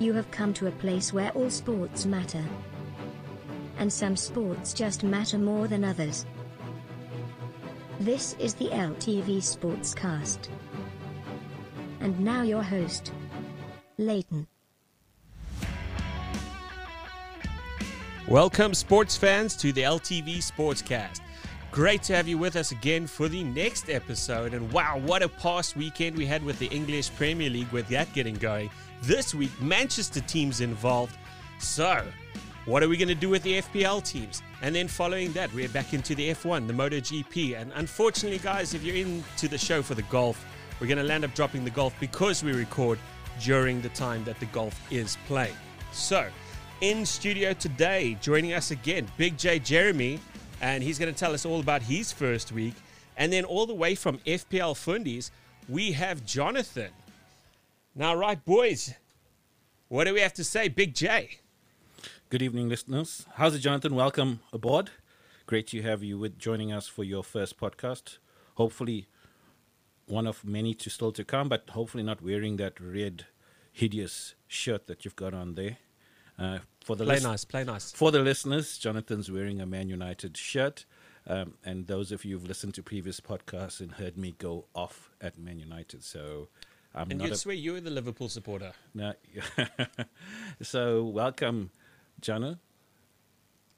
You have come to a place where all sports matter. And some sports just matter more than others. This is the LTV Sportscast. And now your host, Leighton. Welcome, sports fans, to the LTV Sportscast. Great to have you with us again for the next episode. And wow, what a past weekend we had with the English Premier League with that getting going. This week, Manchester teams involved. So, what are we going to do with the FPL teams? And then following that, we're back into the F1, the MotoGP. And unfortunately, guys, if you're into the show for the golf, we're going to land up dropping the golf because we record during the time that the golf is playing. So, in studio today, joining us again, Big J Jeremy, and he's going to tell us all about his first week. And then all the way from FPL Fundies, we have Jonathan. Now, right, boys, what do we have to say, Big J? Good evening, listeners. How's it, Jonathan? Welcome aboard. Great to have you with joining us for your first podcast. Hopefully, one of many to still to come, but hopefully not wearing that red, hideous shirt that you've got on there. Uh, for the play nice, play nice. For the listeners, Jonathan's wearing a Man United shirt, um, and those of you who've listened to previous podcasts and heard me go off at Man United, so I'm and you'd a- swear you were the Liverpool supporter. No, so welcome, Jono.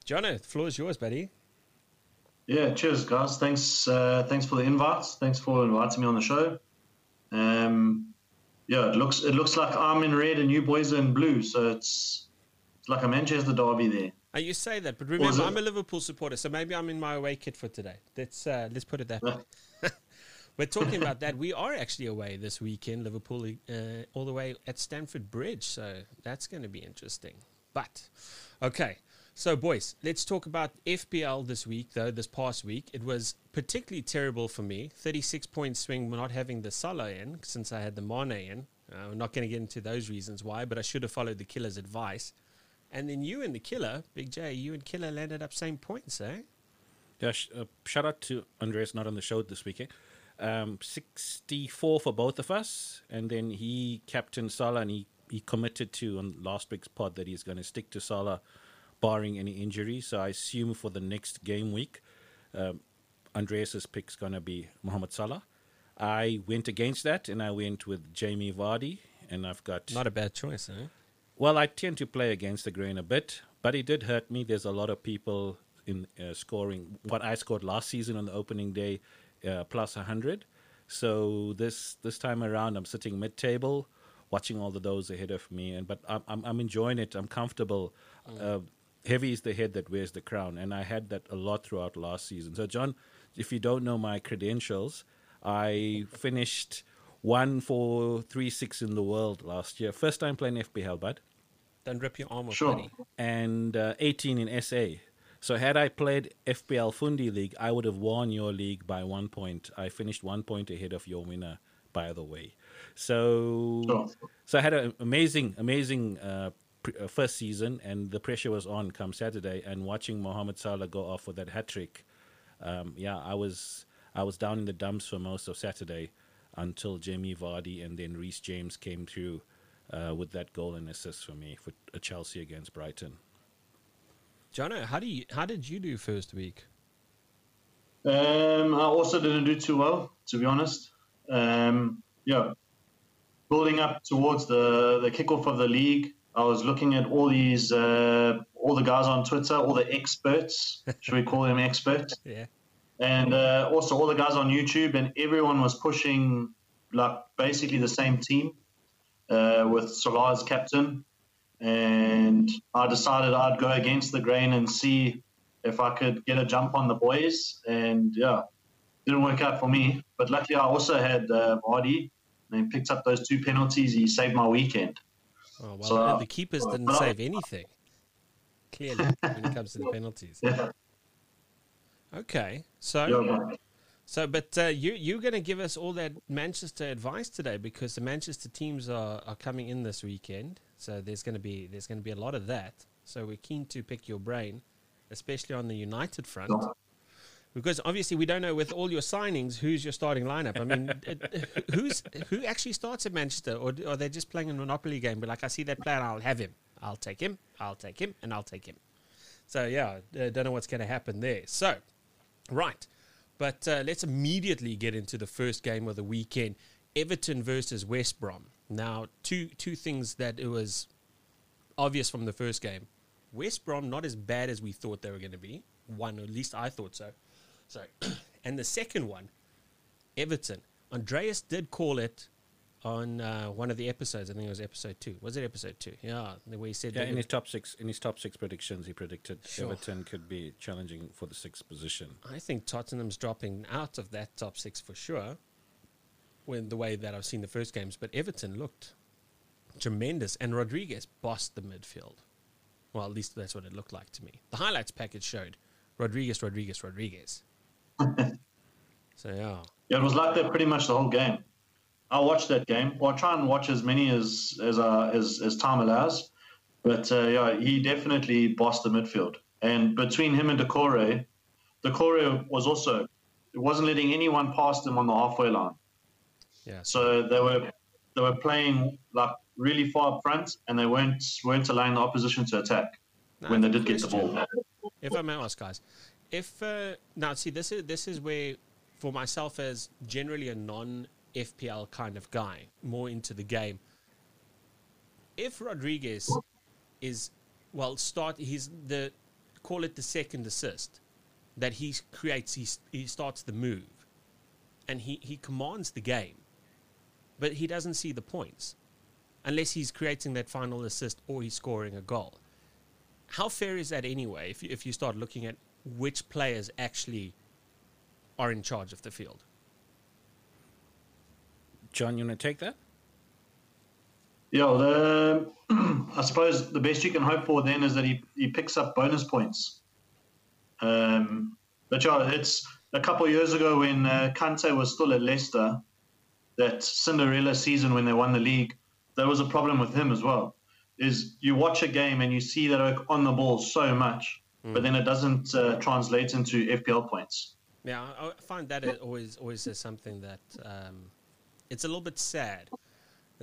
Jono, the floor is yours, buddy. Yeah, cheers, guys. Thanks, uh, thanks for the invites. Thanks for inviting me on the show. Um, yeah, it looks it looks like I'm in red and you boys are in blue, so it's it's like a Manchester derby there. Uh, you say that, but remember, I'm a Liverpool supporter, so maybe I'm in my away kit for today. Let's uh, let's put it that way. We're talking about that. We are actually away this weekend, Liverpool, uh, all the way at Stamford Bridge, so that's going to be interesting. But okay, so boys, let's talk about FPL this week. Though this past week, it was particularly terrible for me. Thirty-six point swing, not having the Salah in since I had the Mane in. Uh, we're not going to get into those reasons why, but I should have followed the killer's advice. And then you and the killer, Big J, you and killer landed up same points, eh? Yeah, sh- uh, shout out to Andreas, not on the show this weekend. Um, 64 for both of us, and then he captained Salah, and he, he committed to on last week's pod that he's going to stick to Salah, barring any injury. So I assume for the next game week, um, Andreas's pick's going to be Mohamed Salah. I went against that, and I went with Jamie Vardy, and I've got not a bad choice, eh? Well, I tend to play against the grain a bit, but it did hurt me. There's a lot of people in uh, scoring what I scored last season on the opening day, uh, plus 100. So this this time around, I'm sitting mid-table, watching all the those ahead of me, and but I'm I'm, I'm enjoying it. I'm comfortable. Mm. Uh, heavy is the head that wears the crown, and I had that a lot throughout last season. So, John, if you don't know my credentials, I finished one, four, three, six in the world last year. First time playing FPL, bud. Then rip your arm off, sure. buddy. And uh, 18 in SA. So had I played FPL Fundi League, I would have won your league by one point. I finished one point ahead of your winner, by the way. So, so I had an amazing, amazing uh, uh, first season, and the pressure was on come Saturday. And watching Mohamed Salah go off with that hat trick, um, yeah, I was I was down in the dumps for most of Saturday until Jamie Vardy and then Reece James came through uh, with that goal and assist for me for Chelsea against Brighton. Jono, how do you how did you do first week? Um, I also didn't do too well, to be honest. Um, yeah, building up towards the the kickoff of the league, I was looking at all these uh, all the guys on Twitter, all the experts. should we call them experts? yeah. And uh, also all the guys on YouTube, and everyone was pushing like basically the same team uh, with Salah as captain. And I decided I'd go against the grain and see if I could get a jump on the boys. And yeah, didn't work out for me. But luckily, I also had uh, Vardy, and he picked up those two penalties. He saved my weekend. Oh, well, so, the keepers didn't save anything, clearly, when it comes to the penalties. Yeah. Okay, so yeah, so, but uh, you you're going to give us all that Manchester advice today because the Manchester teams are, are coming in this weekend. So there's going to be there's going to be a lot of that. So we're keen to pick your brain, especially on the United front. Because obviously we don't know with all your signings who's your starting lineup. I mean, who's who actually starts at Manchester, or are they just playing a monopoly game? But like I see that player, I'll have him. I'll take him. I'll take him, and I'll take him. So yeah, uh, don't know what's going to happen there. So, right, but uh, let's immediately get into the first game of the weekend: Everton versus West Brom. Now, two two things that it was obvious from the first game. West Brom not as bad as we thought they were going to be. One, at least I thought so. So, and the second one, Everton. Andreas did call it on uh, one of the episodes. I think it was episode two. Was it episode two? Yeah, the way he said Yeah, that in his top six, in his top six predictions, he predicted Sure. Everton could be challenging for the sixth position. I think Tottenham's dropping out of that top six for sure. When the way that I've seen the first games, but Everton looked tremendous, and Rodriguez bossed the midfield. Well, at least that's what it looked like to me. The highlights package showed Rodriguez, Rodriguez, Rodriguez. so yeah, Yeah, it was like that pretty much the whole game. I watched that game. Well, I try and watch as many as as uh, as, as time allows. But uh, yeah, he definitely bossed the midfield. And between him and Doucouré, Doucouré was also it wasn't letting anyone past him on the halfway line. Yeah. So they were they were playing like really far up front, and they weren't weren't allowing the opposition to attack when they did get the ball. if I may ask, guys, if uh, now see this is this is where for myself as generally a non FPL kind of guy, more into the game. If Rodriguez is well, start he's the call it the second assist that he creates. He he starts the move, and he he commands the game, but he doesn't see the points unless he's creating that final assist or he's scoring a goal how fair is that anyway if you, if you start looking at which players actually are in charge of the field John, you want to take that? Yeah, the, I suppose the best you can hope for then is that he, he picks up bonus points. Um, but yeah, it's a couple of years ago when uh, Kante was still at Leicester, that Cinderella season when they won the league, there was a problem with him as well. Is you watch a game and you see that Oak on the ball so much, but then it doesn't uh, translate into FPL points. yeah i, I find that it always always is something that um, it's a little bit sad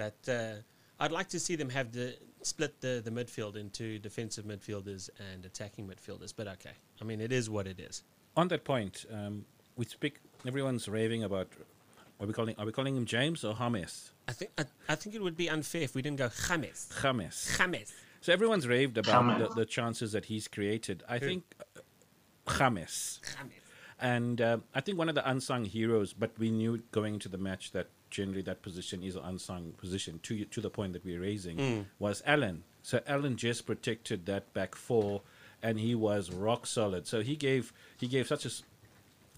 that uh, i'd like to see them have the split the, the midfield into defensive midfielders and attacking midfielders but okay i mean it is what it is On that point, um, we speak. Everyone's raving about. Are we calling? Are we calling him James or James? i think I, I think it would be unfair if we didn't go James. James. James. So everyone's raved about the, the chances that he's created. I think uh, James. James. And uh, I think one of the unsung heroes, but we knew going into the match that generally that position is an unsung position. To to the point that we're raising was Allan. So Allan just protected that back four, and he was rock solid. So he gave he gave such a s-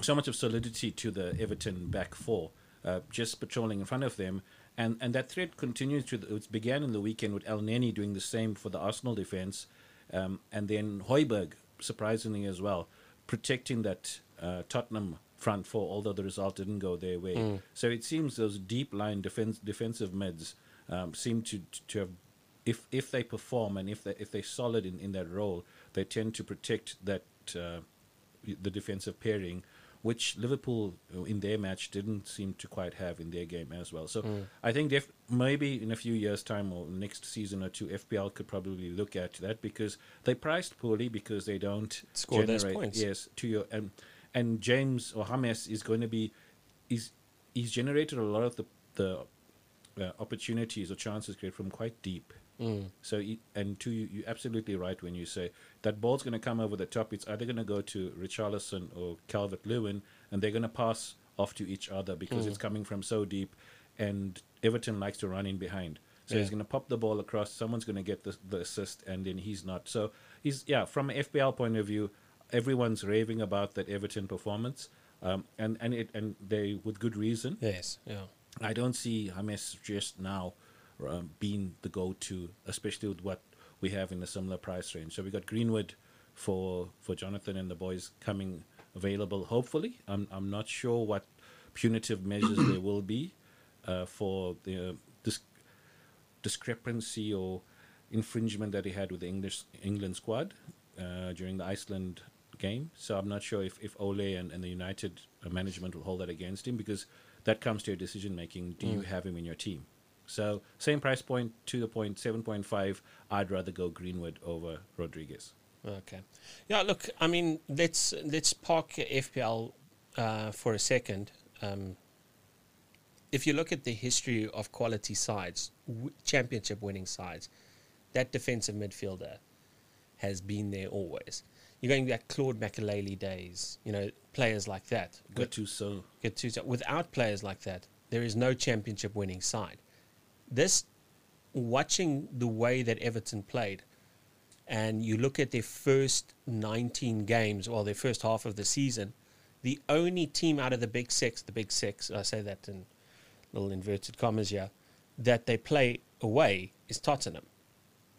so much of solidity to the Everton back four, uh, just patrolling in front of them. And, and that threat continues to the, it began in the weekend with Elneny doing the same for the Arsenal defense, um, and then Højbjerg surprisingly as well protecting that uh, Tottenham front four, although the result didn't go their way. So it seems those deep line defense defensive mids um, seem to to have, if if they perform and if they if they're solid in, in that role, they tend to protect that uh, the defensive pairing, which Liverpool uh, in their match didn't seem to quite have in their game as well. So I think def- maybe in a few years' time or next season or two, FPL could probably look at that because they priced poorly because they don't Score those generate points. yes to your and and James or James is going to be is he's generated a lot of the the uh, opportunities or chances created from quite deep. So he, and two, you, you're absolutely right when you say that ball's going to come over the top. It's either going to go to Richarlison or Calvert Lewin, and they're going to pass off to each other because it's coming from so deep. And Everton likes to run in behind, so he's going to pop the ball across. Someone's going to get the, the assist, and then he's not. So he's yeah. From an FPL point of view, everyone's raving about that Everton performance, um, and and it and they with good reason. Yes. Yeah. I don't see James just now um, being the go-to, especially with what we have in a similar price range. So we got Greenwood for for Jonathan and the boys coming available. Hopefully, I'm I'm not sure what punitive measures there will be uh, for the uh, dis- discrepancy or infringement that he had with the English England squad uh, during the Iceland game. So I'm not sure if, if Ole and, and the United management will hold that against him because that comes to your decision making. Do you have him in your team? So same price point, to the point, 7.5. I'd rather go Greenwood over Rodriguez. Okay. Yeah. Look, I mean, let's let's park FPL uh, for a second. Um, if you look at the history of quality sides, w- championship winning sides, that defensive midfielder has been there always. You're going back Claude Makélélé days, you know, players like that. Good to so. Get to without players like that, there is no championship winning side. This watching the way that Everton played, and you look at their first 19 games, or their first half of the season, the only team out of the big six, the big six, I say that in little inverted commas here, that they play away is Tottenham.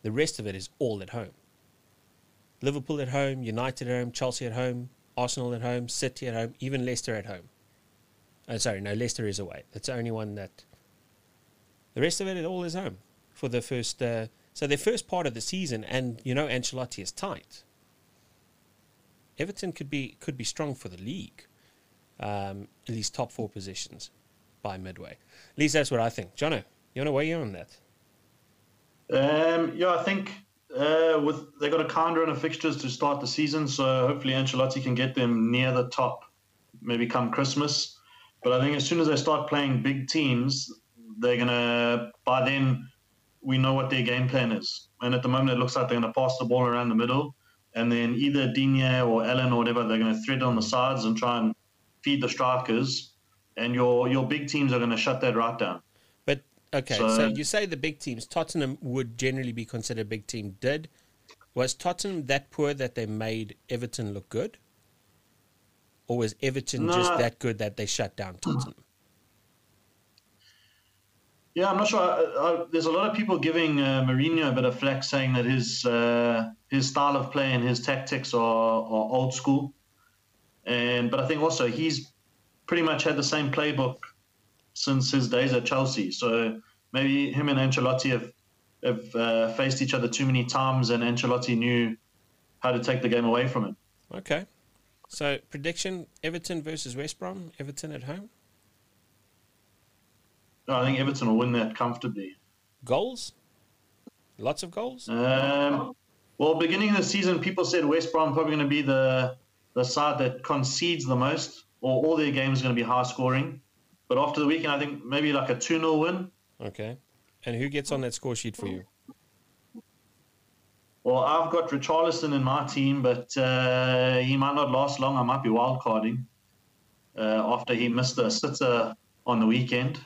The rest of it is all at home. Liverpool at home, United at home, Chelsea at home, Arsenal at home, City at home, even Leicester at home. Oh, sorry, no, Leicester is away. That's the only one that. The rest of it, it all is home for the first. Uh, so the first part of the season, and you know, Ancelotti is tight. Everton could be could be strong for the league, um, at least top four positions by midway. At least that's what I think. Jono, you want to weigh in on that? Um, yeah, I think uh, with they got a calendar run of fixtures to start the season, so hopefully Ancelotti can get them near the top, maybe come Christmas. But I think as soon as they start playing big teams, they're gonna. By then, we know what their game plan is, and at the moment, it looks like they're gonna pass the ball around the middle, and then either Digne or Allan or whatever, they're gonna thread on the sides and try and feed the strikers, and your your big teams are gonna shut that right down. But okay, so, So- you say the big teams. Tottenham would generally be considered a big team. Did was Tottenham that poor that they made Everton look good, or was Everton just that good that they shut down Tottenham? Yeah, I'm not sure. I, I, there's a lot of people giving uh, Mourinho a bit of flack, saying that his uh, his style of play and his tactics are, are old school. And but I think also he's pretty much had the same playbook since his days at Chelsea. So maybe him and Ancelotti have have uh, faced each other too many times, and Ancelotti knew how to take the game away from him. Okay, so prediction: Everton versus West Brom. Everton at home. I think Everton will win that comfortably. Goals. Lots of goals. Um, well, beginning of the season, people said West Brom probably going to be the the side that concedes the most, or all their games are going to be high scoring. But after the weekend, I think maybe like a 2 0 win. Okay, and who gets on that score sheet for you? Well, I've got Richarlison in my team, but uh, he might not last long. I might be wildcarding uh, after he missed a sitter on the weekend.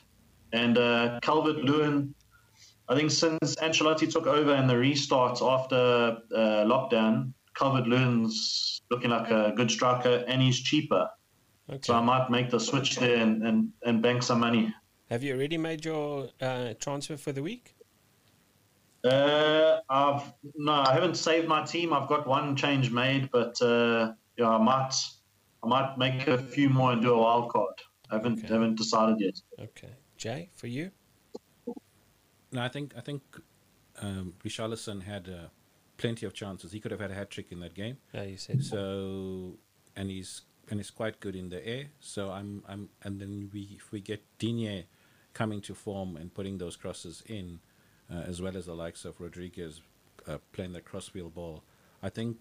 And uh, Calvert Lewin, I think since Ancelotti took over and the restarts after uh, lockdown, Calvert Lewin's looking like a good striker and he's cheaper. Okay. So I might make the switch there and, and, and bank some money. Have you already made your uh, transfer for the week? Uh, I've no, I haven't saved my team. I've got one change made, but uh, yeah, I might, I might make a few more and do a wild card. I haven't Okay. haven't decided yet. Okay, Jay, for you. No, I think I think um, Richarlison had uh, plenty of chances. He could have had a hat trick in that game. Yeah, you said So and he's and he's quite good in the air. So I'm I'm and then we if we get Digne coming to form and putting those crosses in, uh, as well as the likes of Rodriguez uh, playing the crossfield ball, I think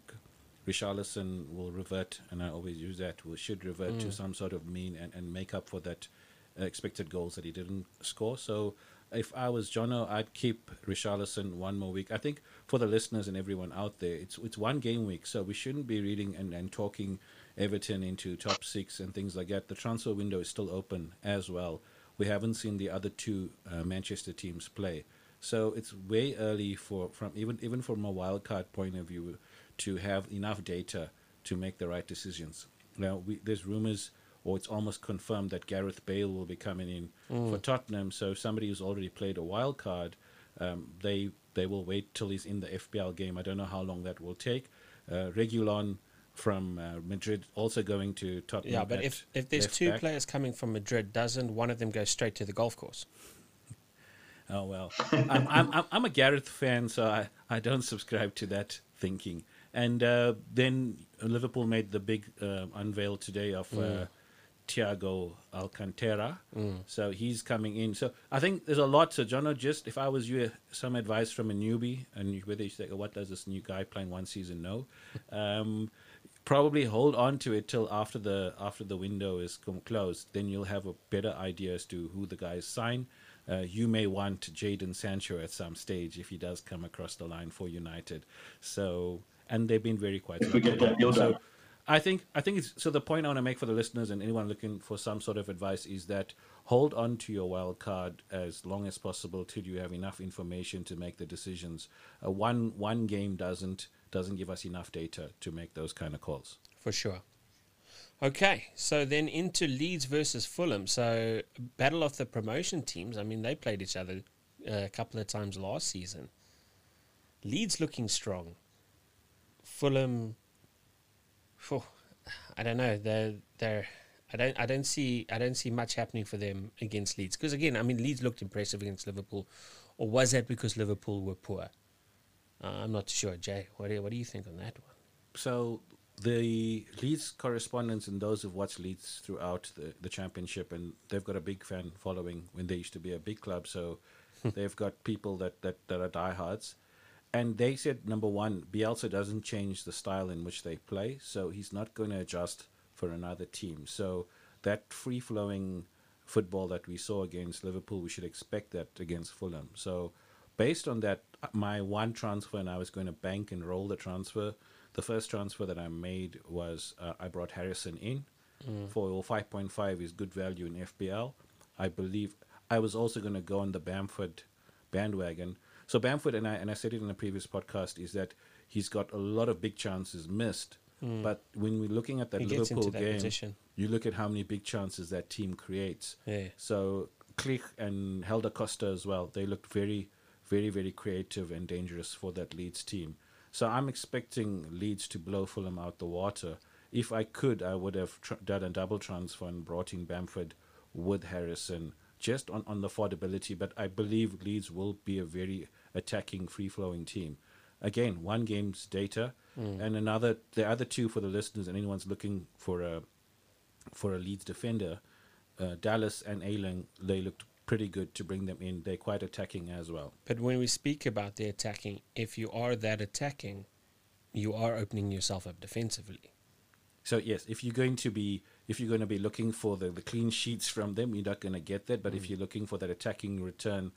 Richarlison will revert, and I always use that. Will should revert to some sort of mean and, and make up for that expected goals that he didn't score. So if I was Jono, I'd keep Richarlison one more week. I think for the listeners and everyone out there, it's it's one game week, so we shouldn't be reading and, and talking Everton into top six and things like that. The transfer window is still open as well. We haven't seen the other two uh, Manchester teams play, so it's way early for from even even from a wild card point of view to have enough data to make the right decisions. Now, we, there's rumors, or it's almost confirmed that Gareth Bale will be coming in for Tottenham. So somebody who's already played a wild card, um, they they will wait till he's in the FPL game. I don't know how long that will take. Uh, Reguilón from uh, Madrid also going to Tottenham. yeah. But if if there's two back. players coming from Madrid, doesn't one of them go straight to the golf course? Oh well, I'm, I'm I'm I'm a Gareth fan, so I, I don't subscribe to that thinking. And uh, then Liverpool made the big uh, unveil today of uh, Thiago Alcantara. So he's coming in. So I think there's a lot. So Jono, just if I was you, some advice from a newbie, and whether you say, "What does this new guy playing one season know?" Um, probably hold on to it till after the after the window is com- closed. Then you'll have a better idea as to who the guys sign. Uh, you may want Jadon Sancho at some stage if he does come across the line for United. So, and they've been very quiet. If we get that deal so, done. I think I think it's so. The point I want to make for the listeners and anyone looking for some sort of advice is that hold on to your wild card as long as possible till you have enough information to make the decisions. Uh, one one game doesn't doesn't give us enough data to make those kind of calls. For sure. Okay, so then into Leeds versus Fulham. So battle of the promotion teams. I mean, they played each other uh, a couple of times last season. Leeds looking strong. Fulham. Phew, I don't know. They're they're. I don't. I don't see. I don't see much happening for them against Leeds. Because again, I mean, Leeds looked impressive against Liverpool, or was that because Liverpool were poor? Uh, I'm not sure. Jay, what do you, what do you think on that one? So the Leeds correspondents and those who've watched Leeds throughout the, the championship, and they've got a big fan following when they used to be a big club. So they've got people that, that, that are diehards. And they said, number one, Bielsa doesn't change the style in which they play. So he's not going to adjust for another team. So that free flowing football that we saw against Liverpool, we should expect that against Fulham. So based on that, my one transfer, and I was going to bank and roll the transfer. The first transfer that I made was uh, I brought Harrison in for 5.5 is good value in FPL. I believe I was also going to go on the Bamford bandwagon. So Bamford and I and I said it in a previous podcast is that he's got a lot of big chances missed. Hmm. But when we're looking at that He Liverpool that game, position. you look at how many big chances that team creates. Yeah. So Klich and Helder Costa as well, they looked very, very, very creative and dangerous for that Leeds team. So I'm expecting Leeds to blow Fulham out the water. If I could, I would have tr- done a double transfer and brought in Bamford with Harrison just on, on the affordability. But I believe Leeds will be a very attacking, free flowing team. Again, one game's data, and another. The other two for the listeners and anyone's looking for a for a Leeds defender, uh, Dallas and Ayling, they looked pretty good to bring them in. They're quite attacking as well. But when we speak about the attacking, if you are that attacking, you are opening yourself up defensively. So yes, if you're going to be if you're going to be looking for the, the clean sheets from them, you're not going to get that. But if you're looking for that attacking return,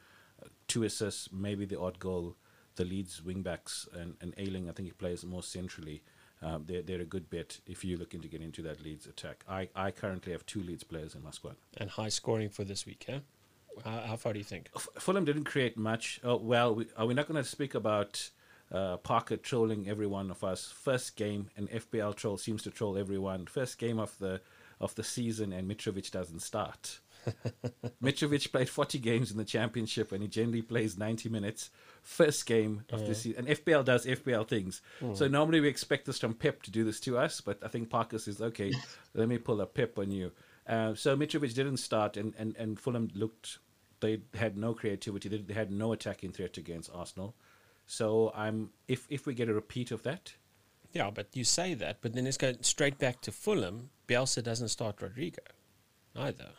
two assists, maybe the odd goal, the Leeds wingbacks and and Ayling, I think he plays more centrally. Um, they're they're a good bet if you're looking to get into that Leeds attack. I, I currently have two Leeds players in my squad. And high scoring for this week, huh? How, how far do you think? F- Fulham didn't create much. Oh, well, we, are we not going to speak about uh, Parker trolling every one of us? First game, an FPL troll seems to troll everyone. First game of the of the season, and Mitrovic doesn't start. Mitrovic played 40 games in the championship, and he generally plays 90 minutes. First game of the season, and FPL does FPL things. So normally we expect this from Pep to do this to us, but I think Parker says, "Okay, let me pull a Pep on you." Uh, so Mitrovic didn't start, and, and, and Fulham looked they had no creativity. They, they had no attacking threat against Arsenal. So I'm if if we get a repeat of that, Yeah, but you say that, but then let's go straight back to Fulham. Bielsa doesn't start Rodrigo either.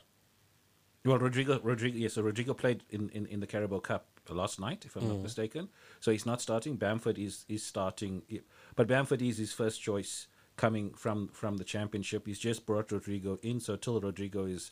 Well, Rodrigo Rodrigo yes, so Rodrigo played in, in, in the Carabao Cup last night, if I'm not mistaken. So he's not starting. Bamford is is starting, but Bamford is his first choice coming from from the championship. He's just brought Rodrigo in, so till Rodrigo is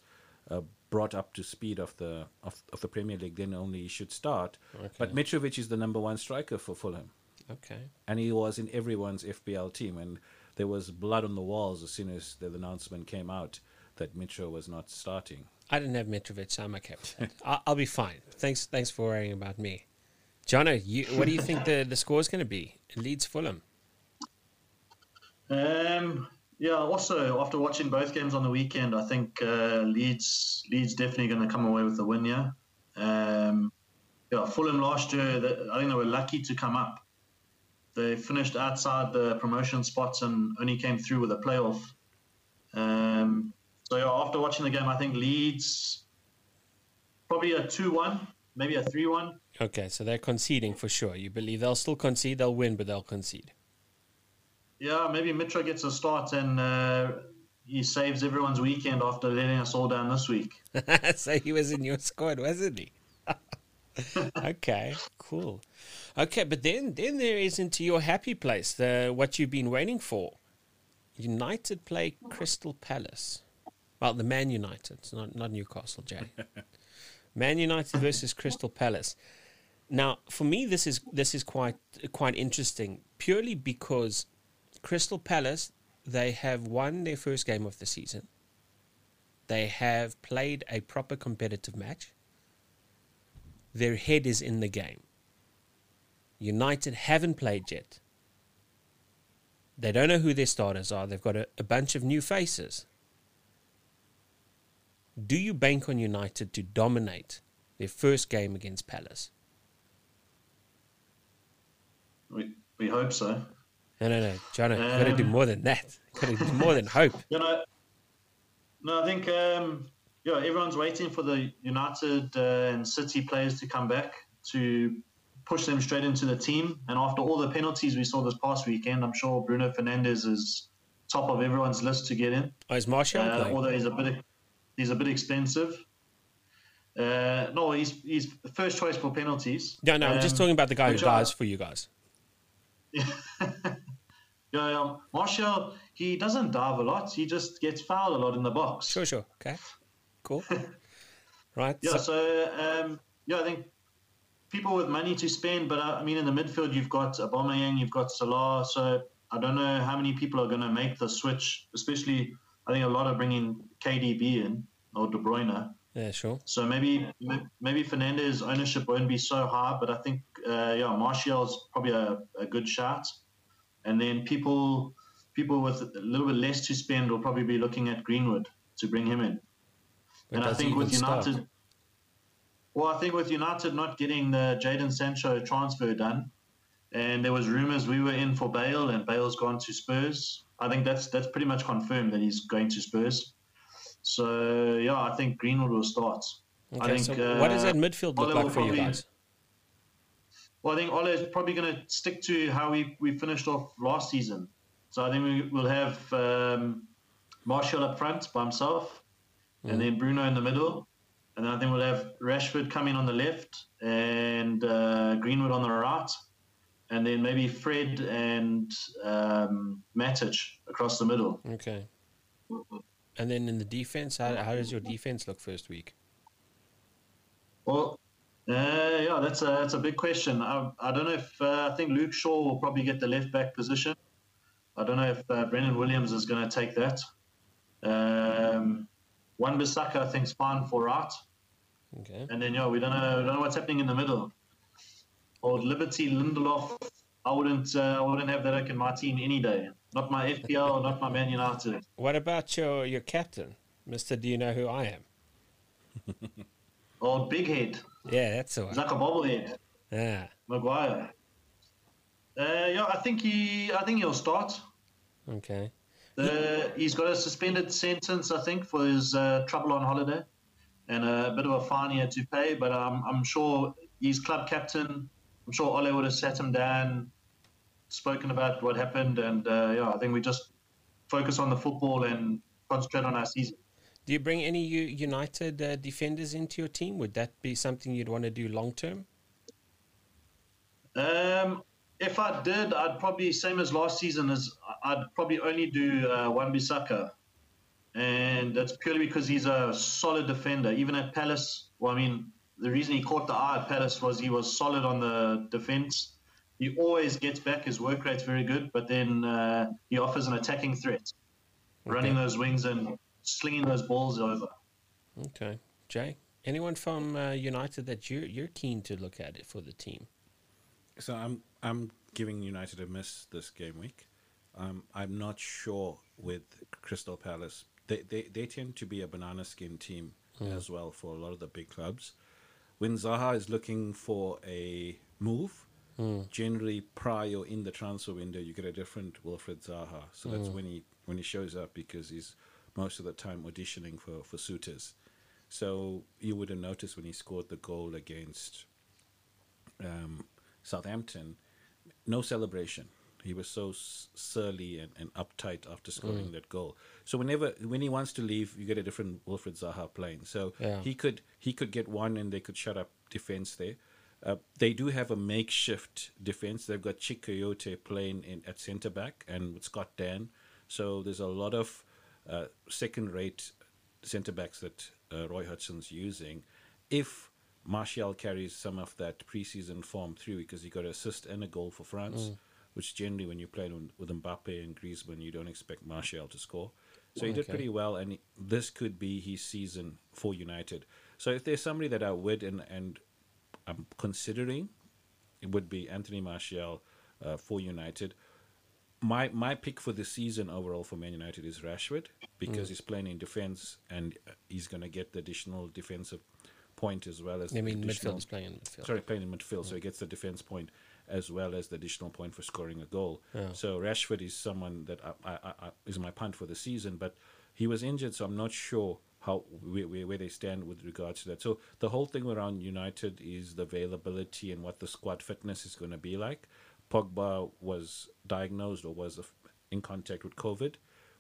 uh, brought up to speed of the of, of the Premier League, then only he should start. But Mitrovic is the number one striker for Fulham. Okay. and he was in everyone's FPL team, and there was blood on the walls as soon as the announcement came out that Mitro was not starting. I didn't have Mitrovic, so I'm okay with that. I'll, I'll be fine. Thanks thanks for worrying about me. Jono, you, what do you think the, the score is going to be? Leeds Fulham. Um, yeah. Also, after watching both games on the weekend, I think uh, Leeds Leeds definitely going to come away with the win. Yeah. Um, yeah. Fulham last year, I think they were lucky to come up. They finished outside the promotion spots and only came through with a playoff. Um, so yeah, after watching the game, I think Leeds probably a two-one, maybe a three-one. Okay, so they're conceding for sure. You believe they'll still concede, they'll win, but they'll concede. yeah, maybe Mitra gets a start and uh, he saves everyone's weekend after letting us all down this week. so he was in your squad, wasn't he? okay, cool. Okay, but then then there is into your happy place, the what you've been waiting for. United play Crystal Palace. Well, the Man United, not not Newcastle, Jay. Man United versus Crystal Palace. Now, for me, this is this is quite quite interesting, purely because Crystal Palace they have won their first game of the season. They have played a proper competitive match. Their head is in the game. United haven't played yet. They don't know who their starters are. They've got a, a bunch of new faces. Do you bank on United to dominate their first game against Palace? We, we hope so. No, no, no, John, you've got to do Um, more than that. You've got to do more than hope. You know, no, I think um, yeah, everyone's waiting for the United uh, and City players to come back to push them straight into the team. And after all the penalties we saw this past weekend, I'm sure Bruno Fernandes is top of everyone's list to get in. Oh, is Martial Uh, although he's a bit he's a bit expensive. Uh, no, he's he's first choice for penalties. No, no, I'm just Um, talking about the guy who dies for you guys. Yeah, yeah. Martial, he doesn't dive a lot. He just gets fouled a lot in the box. Sure, sure. Okay. Cool. right. Yeah, so- so um, yeah, I think people with money to spend, but uh, I mean, in the midfield, you've got Aubameyang, you've got Salah. So I don't know how many people are going to make the switch. Especially, I think a lot are bringing KDB in or De Bruyne. yeah, sure. So maybe maybe Fernandes ownership won't be so high, but I think uh, yeah, Martial's probably a, a good shot. And then people people with a little bit less to spend will probably be looking at Greenwood to bring him in. But and I think with even start? United, well, I think with United not getting the Jadon Sancho transfer done, and there was rumours we were in for Bale, and Bale's gone to Spurs. I think that's that's pretty much confirmed that he's going to Spurs. So yeah, I think Greenwood will start. I Okay, think, so what does uh, that midfield look like for you guys? Well, I think Ole is probably going to stick to how we, we finished off last season. So I think we will have um, Martial up front by himself, and then Bruno in the middle, and then I think we'll have Rashford coming on the left and uh, Greenwood on the right, and then maybe Fred and um, Matic across the middle. Okay. And then in the defense, how, how does your defense look first week? Well, uh, yeah, that's a that's a big question. I, I don't know if uh, I think Luke Shaw will probably get the left back position. I don't know if uh, Brandon Williams is going to take that. Um, Wan Bissaka I think is fine for right, Okay. and then yeah, we don't know we don't know what's happening in the middle. Old Liberty Lindelof, I wouldn't uh, I wouldn't have that in my team any day. Not my FPL, not my Man United. What about your, your captain, Mister? Do you know who I am? Old Big Head, Yeah, that's the he's one. like a bobblehead. Yeah. Maguire. Uh, yeah, I think he I think he'll start. Okay. The, he's got a suspended sentence, I think, for his uh, trouble on holiday, and a bit of a fine he had to pay. But um, I'm sure he's club captain. I'm sure Ole would have sat him down, spoken about what happened, and uh, yeah, I think we just focus on the football and concentrate on our season. Do you bring any U- United uh, defenders into your team? Would that be something you'd want to do long term? Um, if I did, I'd probably same as last season. As I'd probably only do uh, Wan Bissaka, and that's purely because he's a solid defender. Even at Palace, well, I mean, the reason he caught the eye at Palace was he was solid on the defense. He always gets back. His work rate's very good, but then uh, he offers an attacking threat, running those wings and slinging those balls over. Okay. Jay, anyone from uh, United that you're you're keen to look at it for the team? So I'm I'm giving United a miss this game week. Um, I'm not sure with Crystal Palace. They, they they tend to be a banana skin team as well for a lot of the big clubs. When Zaha is looking for a move, generally prior in the transfer window, you get a different Wilfried Zaha. So that's when he when he shows up because he's most of the time auditioning for for suitors. So you would have noticed when he scored the goal against um, Southampton, no celebration. He was so surly and, and uptight after scoring that goal. So whenever when he wants to leave, you get a different Wilfried Zaha playing. So Yeah. he could he could get one and they could shut up defense there. Uh, they do have a makeshift defense. They've got Cheikhou Kouyaté playing in at centre back and with Scott Dann. So there's a lot of uh, second rate centre backs that uh, Roy Hodgson's using. If Martial carries some of that preseason form through, because he got an assist and a goal for France, which generally when you play with, with Mbappe and Griezmann, you don't expect Martial to score. So he did pretty well, and this could be his season for United. So if there's somebody that I would and and I'm considering, it would be Anthony Martial uh, for United. My my pick for the season overall for Man United is Rashford because he's playing in defense and uh, he's going to get the additional defensive point as well as I mean, midfield playing in midfield. Sorry, playing in midfield, so he gets the defense point as well as the additional point for scoring a goal. Yeah. So Rashford is someone that I, I, I, is my punt for the season, but he was injured, so I'm not sure how where, where, where they stand with regards to that. So the whole thing around United is the availability and what the squad fitness is going to be like. Pogba was diagnosed or was in contact with COVID.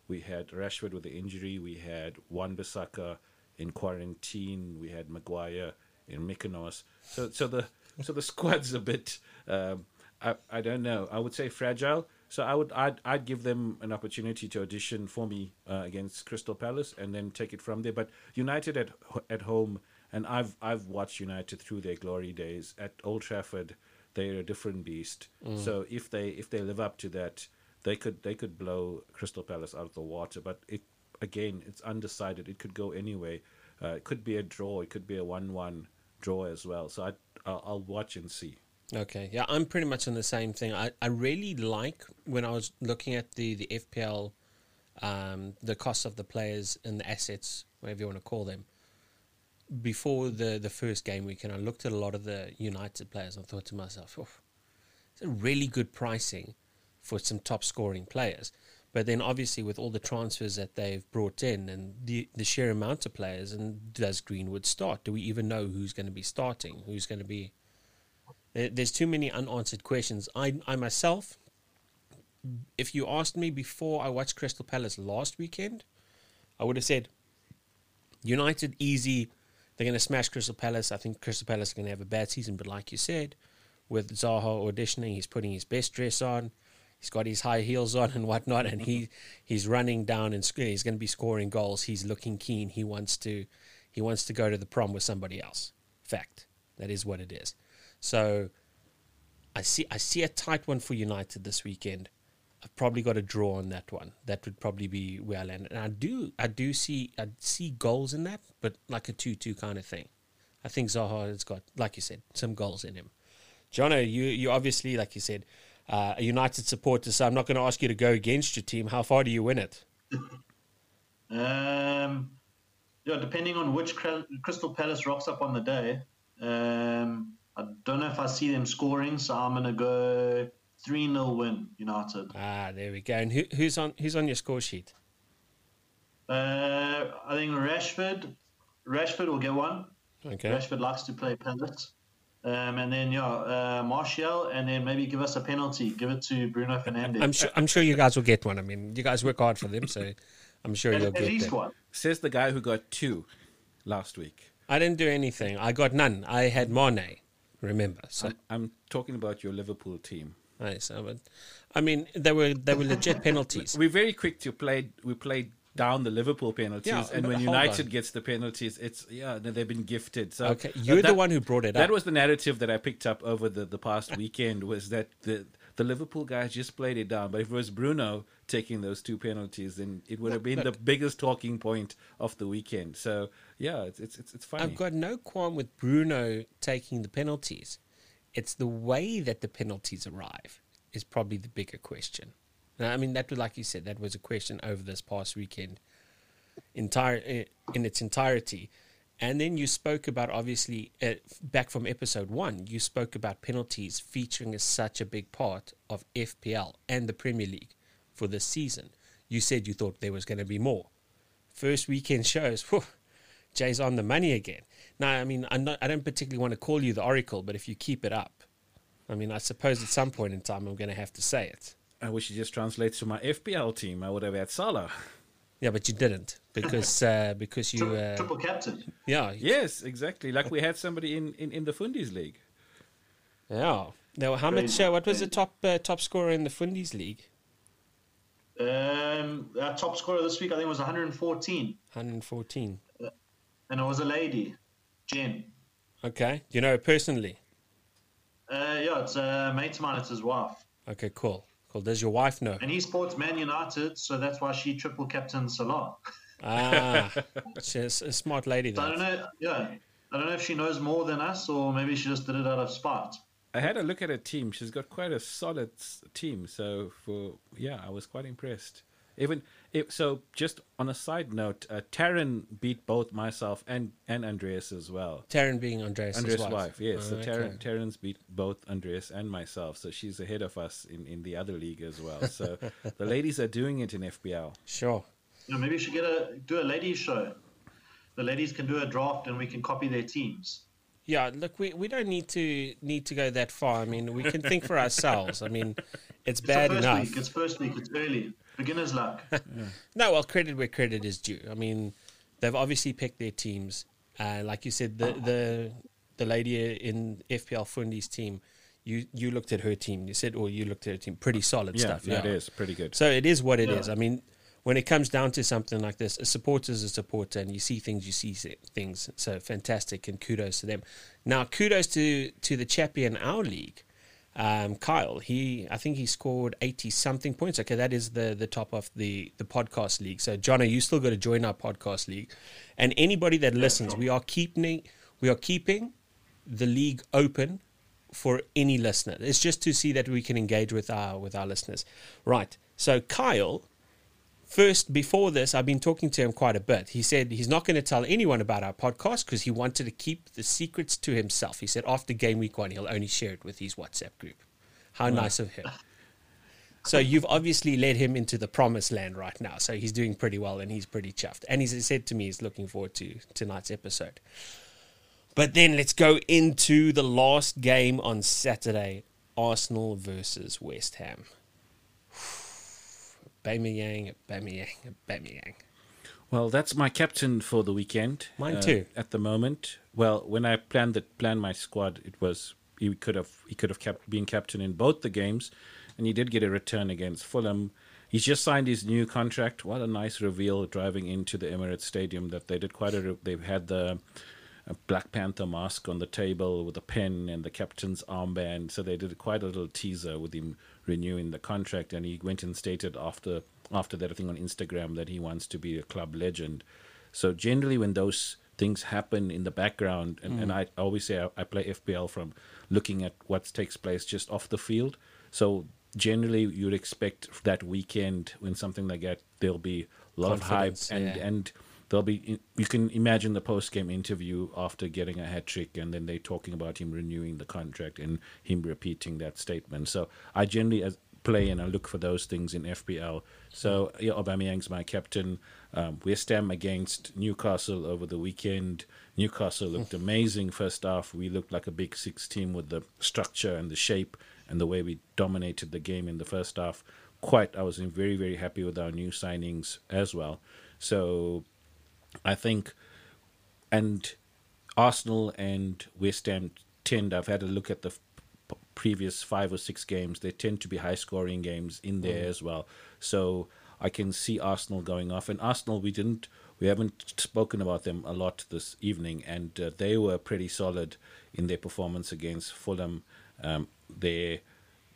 We had Rashford with the injury. We had Wan Bissaka in quarantine. We had Maguire in Mykonos. So, so the so the squad's a bit. Um, I I don't know. I would say fragile. So I would I'd I'd give them an opportunity to audition for me uh, against Crystal Palace and then take it from there. But United at at home, and I've I've watched United through their glory days at Old Trafford. They're a different beast. So if they if they live up to that, they could they could blow Crystal Palace out of the water. But it again, it's undecided. It could go anyway. Uh, it could be a draw. It could be a one-one draw as well. So I I'll, I'll watch and see. Okay, yeah, I'm pretty much on the same thing. I, I really like when I was looking at the the FPL, um, the cost of the players and the assets, whatever you want to call them. Before the the first game week, and I looked at a lot of the United players. I thought to myself, it's a really good pricing for some top scoring players. But then, obviously, with all the transfers that they've brought in and the the sheer amount of players, and does Greenwood start? Do we even know who's going to be starting? Who's going to be There's too many unanswered questions. I, I myself, if you asked me before I watched Crystal Palace last weekend, I would have said United easy. They're going to smash Crystal Palace. I think Crystal Palace are going to have a bad season, but like you said, with Zaha auditioning, he's putting his best dress on. He's got his high heels on and whatnot, and he he's running down and sc- he's going to be scoring goals. He's looking keen. He wants to he wants to go to the prom with somebody else. Fact. That is what it is. So I see I see a tight one for United this weekend. I've probably got a draw on that one. That would probably be where I land. And I do I do see I see goals in that, but like a two two kind of thing. I think Zaha has got, like you said, some goals in him. Jono, you you obviously, like you said, uh, a United supporter, so I'm not going to ask you to go against your team. How far do you win it? Um, yeah, depending on which Crystal Palace rocks up on the day, um, I don't know if I see them scoring, so I'm gonna go three 0 win United. Ah, there we go. And who, who's on who's on your score sheet? Uh, I think Rashford, Rashford will get one. Okay. Rashford likes to play Palace. Um, and then yeah, uh, Martial, and then maybe give us a penalty. Give it to Bruno Fernandes. I'm sure I'm sure you guys will get one. I mean, you guys work hard for them, so I'm sure at, you'll at get least them. one. Says the guy who got two last week. I didn't do anything. I got none. I had Mane. Remember, so I'm, I'm talking about your Liverpool team. I so, but, I mean, they were they were legit penalties. We're very quick to play. We played down the Liverpool penalties, Yeah, and when United on. gets the penalties, it's yeah, they've been gifted. So Okay, you're the one who brought it That up. was the narrative that I picked up over the, the past weekend was that the the Liverpool guys just played it down. But if it was Bruno taking those two penalties, then it would have been the biggest talking point of the weekend. So yeah, it's it's it's, it's funny. I've got no qualm with Bruno taking the penalties. It's the way that the penalties arrive is probably the bigger question. Now, I mean, that was like you said, that was a question over this past weekend, entire eh, in its entirety. And then you spoke about obviously uh, back from episode one, you spoke about penalties featuring as such a big part of FPL and the Premier League for this season. You said you thought there was going to be more. First weekend shows, whew, Jay's on the money again. Now, I mean, not, I don't particularly want to call you the oracle, but if you keep it up, I mean, I suppose at some point in time I'm going to have to say it. I wish it just translates to my FPL team. I would have had Salah. Yeah, but you didn't because uh, because you Tri- uh, triple captain. yeah Yes, exactly. Like we had somebody in, in, in the Fundies League. yeah. Now, how much? Uh, what was the top uh, top scorer in the Fundies league? Um, our top scorer this week, I think, was 114, 114. and it was a lady, Jen. Okay. Do you know her personally? Uh, yeah, it's a mate of mine. It's his wife, Okay, cool. Cool. Does your wife know? and he supports Man United, so that's why she triple captain Salah. Ah, she's a smart lady. So I don't know. Yeah, I don't know if she knows more than us, or maybe she just did it out of spite. I had a look at her team. She's got quite a solid team. So for yeah, I was quite impressed. Even if, so, just on a side note, uh, Taryn beat both myself and and Andreas as well. Taryn being Andreas' Andreas' wife. wife, yes. so Oh, Taryn, okay. Taryn's beat both Andreas and myself. So she's ahead of us in, in the other league as well. So the ladies are doing it in FPL. Sure. You know, maybe we should get a do a ladies show. The ladies can do a draft, and we can copy their teams. Yeah, look, we, we don't need to need to go that far. I mean, we can think for ourselves. I mean, it's It's bad first enough. week. It's first week. It's early. Beginner's luck. No, well, credit where credit is due. I mean, they've obviously picked their teams. Uh, like you said, the the the lady in FPL Fundy's team, you you looked at her team. You said, or you looked at her team. Pretty solid Yeah, stuff. yeah, it is pretty good. So it is what it is. Yeah. I mean, when it comes down to something like this, a supporter is a supporter, and you see things, you see things. So fantastic, and kudos to them. Now, kudos to to the chappie in our league, um, Kyle. He, I think he scored eighty something points. Okay, that is the the top of the the podcast league. So, Jono, you still got to join our podcast league, and anybody that listens, we are keeping we are keeping the league open for any listener. It's just to see that we can engage with our with our listeners. Right. So Kyle, first before this, I've been talking to him quite a bit. He said he's not going to tell anyone about our podcast because he wanted to keep the secrets to himself. He said after game week one, he'll only share it with his WhatsApp group. How nice of him. So you've obviously led him into the promised land right now. So he's doing pretty well and he's pretty chuffed. And he's said to me he's looking forward to tonight's episode. But then let's go into the last game on Saturday Arsenal versus West Ham. Aubameyang, Aubameyang, Aubameyang. Well, that's my captain for the weekend. Mine uh, too. At the moment, well, when I planned the planned my squad, it was he could have he could have kept been captain in both the games, and he did get a return against Fulham. He's just signed his new contract. What a nice reveal driving into the Emirates Stadium that they did quite a. They've had the a Black Panther mask on the table with a pen and the captain's armband. So they did quite a little teaser with him renewing the contract, and he went and stated after after that I think on Instagram that he wants to be a club legend. So generally, when those things happen in the background, and, and mm. I always say I, I play FPL from looking at what takes place just off the field. So generally, you'd expect that weekend when something like that, there'll be a lot of hype and yeah. and there'll be you can imagine the post game interview after getting a hat trick and then they talking about him renewing the contract and him repeating that statement. So I generally as play and I look for those things in FPL. So yeah, Aubameyang's my captain. Um, West Ham against Newcastle over the weekend. Newcastle looked amazing first half. We looked like a big six team with the structure and the shape and the way we dominated the game in the first half. Quite, I was very very happy with our new signings as well. So I think, and Arsenal and West Ham tend. I've had a look at the p- previous five or six games. They tend to be high scoring games in there as well. So I can see Arsenal going off. And Arsenal, we didn't, we haven't spoken about them a lot this evening, and uh, they were pretty solid in their performance against Fulham. Um, their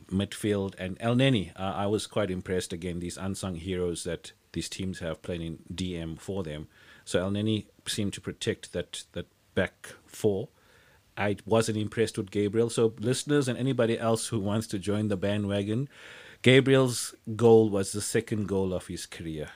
midfield and Elneny, uh, I was quite impressed again. These unsung heroes that these teams have playing in DM for them. So Elneny seemed to protect that that back four. I wasn't impressed with Gabriel. So listeners and anybody else who wants to join the bandwagon, Gabriel's goal was the second goal of his career.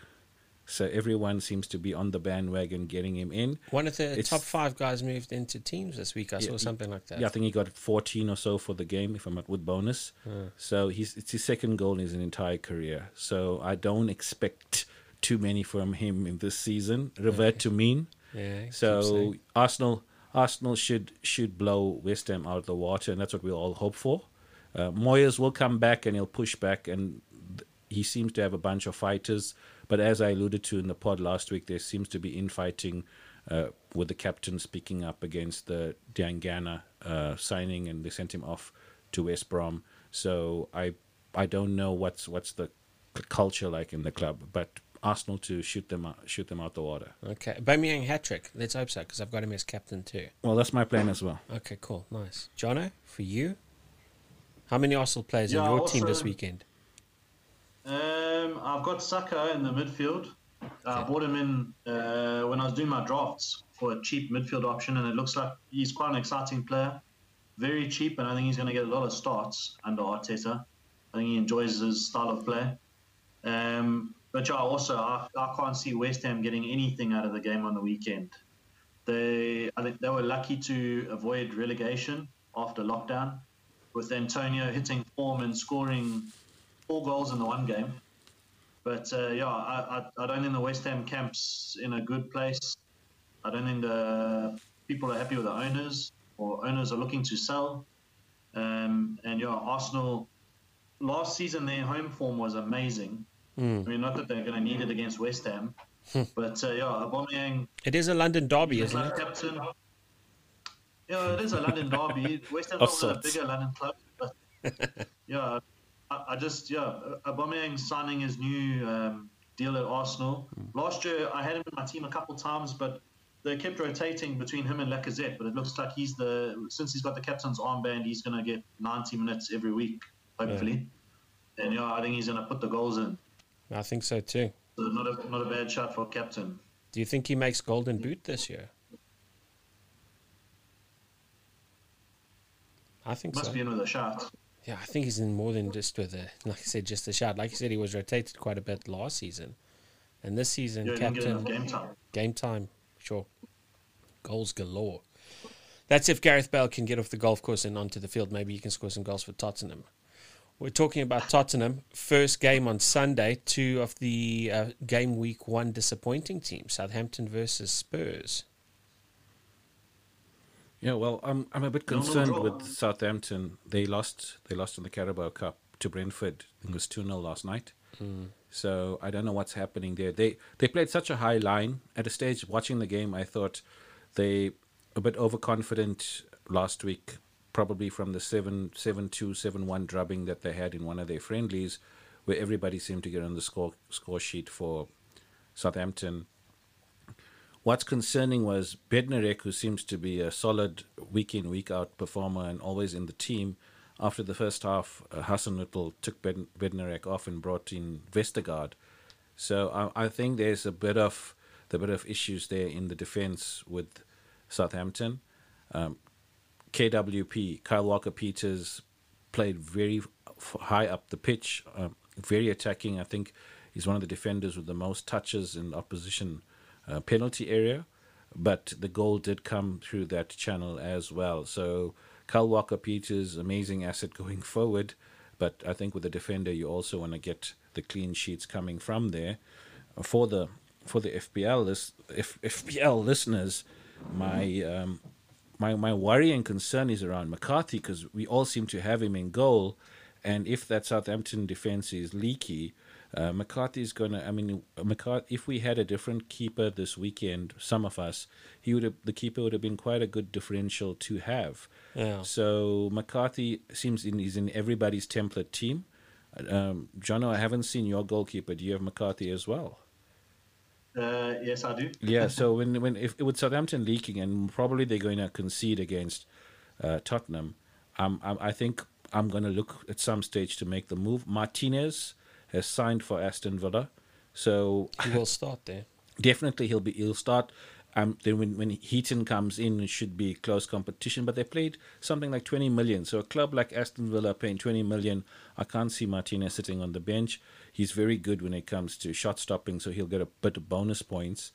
So everyone seems to be on the bandwagon getting him in. One of the It's- top five guys moved into teams this week. I saw something like that. Yeah, I think he got 14 or so for the game, if I'm not with bonus. So he's it's his second goal in his entire career. So I don't expect too many from him in this season. Revert to mean. Yeah, So. Arsenal Arsenal should should blow West Ham out of the water, and that's what we all hope for. Uh, Moyes will come back and he'll push back, and he seems to have a bunch of fighters. But as I alluded to in the pod last week, there seems to be infighting uh, with the captain speaking up against the Diangana uh, signing, and they sent him off to West Brom. So I I don't know what's what's the culture like in the club, but Arsenal to shoot them out, shoot them out the water. Okay, Aubameyang hat trick. Let's hope so, because I've got him as captain too. Well, that's my plan as well. Okay, cool, nice. Jono, for you, how many Arsenal players Yeah, in your also- team this weekend? Um, I've got Saka in the midfield. I bought him in uh, when I was doing my drafts for a cheap midfield option, and it looks like he's quite an exciting player. Very cheap, and I think he's going to get a lot of starts under Arteta. I think he enjoys his style of play. Um, but yeah, also I, I can't see West Ham getting anything out of the game on the weekend. They I think they were lucky to avoid relegation after lockdown, with Antonio hitting form and scoring four goals in the one game. But uh, yeah, I, I, I don't think the West Ham camp's in a good place. I don't think the people are happy with the owners, or owners are looking to sell. Um, and yeah, Arsenal last season their home form was amazing. I mean, not that they're going to need it against West Ham, but uh, yeah, Aubameyang It is a London derby, isn't it? captain. Yeah, it is a London derby. West Ham is a bigger London club, but yeah, I, I just yeah, Aubameyang signing his new um, deal at Arsenal. Last year, I had him in my team a couple times, but they kept rotating between him and Lacazette. But it looks like he's the since he's got the captain's armband, he's going to get 90 minutes every week, hopefully. And yeah, I think he's going to put the goals in. I think so too. So not a not a bad shot for captain. Do you think he makes Golden Boot this year? I think so. Must so. be in with a shot. Yeah, I think he's in more than just with a, like I said, just a shot. Like you said, he was rotated quite a bit last season, and this season, Yeah, he didn't get enough captain game time. game time, sure, goals galore. That's if Gareth Bale can get off the golf course and onto the field. Maybe he can score some goals for Tottenham. We're talking about Tottenham. First game on Sunday. Two of the uh, game week one disappointing teams: Southampton versus Spurs. Yeah, well, I'm I'm a bit No, no concerned with Southampton. They lost they lost in the Carabao Cup to Brentford. I think it was two 0 last night. So I don't know what's happening there. They they played such a high line at a stage. Watching the game, I thought they a bit overconfident last week, probably from the 7 7 2 7 1 drubbing that they had in one of their friendlies, where everybody seemed to get on the score score sheet for Southampton. What's concerning was Bednarek, who seems to be a solid week in, week out performer and always in the team. After the first half, uh, Hasenhüttl took Bed- Bednarek off and brought in Vestergaard. So I, I think there's a bit of the bit of issues there in the defense with Southampton. Um, KWP, Kyle Walker Peters, played very high up the pitch, um, very attacking. I think he's one of the defenders with the most touches in opposition uh, penalty area, but the goal did come through that channel as well. So Kyle Walker Peters, amazing asset going forward, but I think with the defender you also want to get the clean sheets coming from there. For the for the FPL list, F, FPL listeners, my um, my my worry and concern is around McCarthy because we all seem to have him in goal, and if that Southampton defense is leaky, uh, McCarthy is gonna. I mean, McCarthy. If we had a different keeper this weekend, some of us, he would have. The keeper would have been quite a good differential to have. Yeah. So McCarthy seems in, he's in everybody's template team. Um, Jono, I haven't seen your goalkeeper. Do you have McCarthy as well? Uh, yes, I do. Yeah, so when when if with Southampton leaking and probably they're going to concede against uh, Tottenham, um, I, I think I'm going to look at some stage to make the move. Martinez has signed for Aston Villa, so He will start there. definitely he'll be he'll start. Um, then when when Heaton comes in, it should be close competition. But they played something like 20 million. So a club like Aston Villa paying 20 million, I can't see Martinez sitting on the bench. He's very good when it comes to shot stopping, so he'll get a bit of bonus points.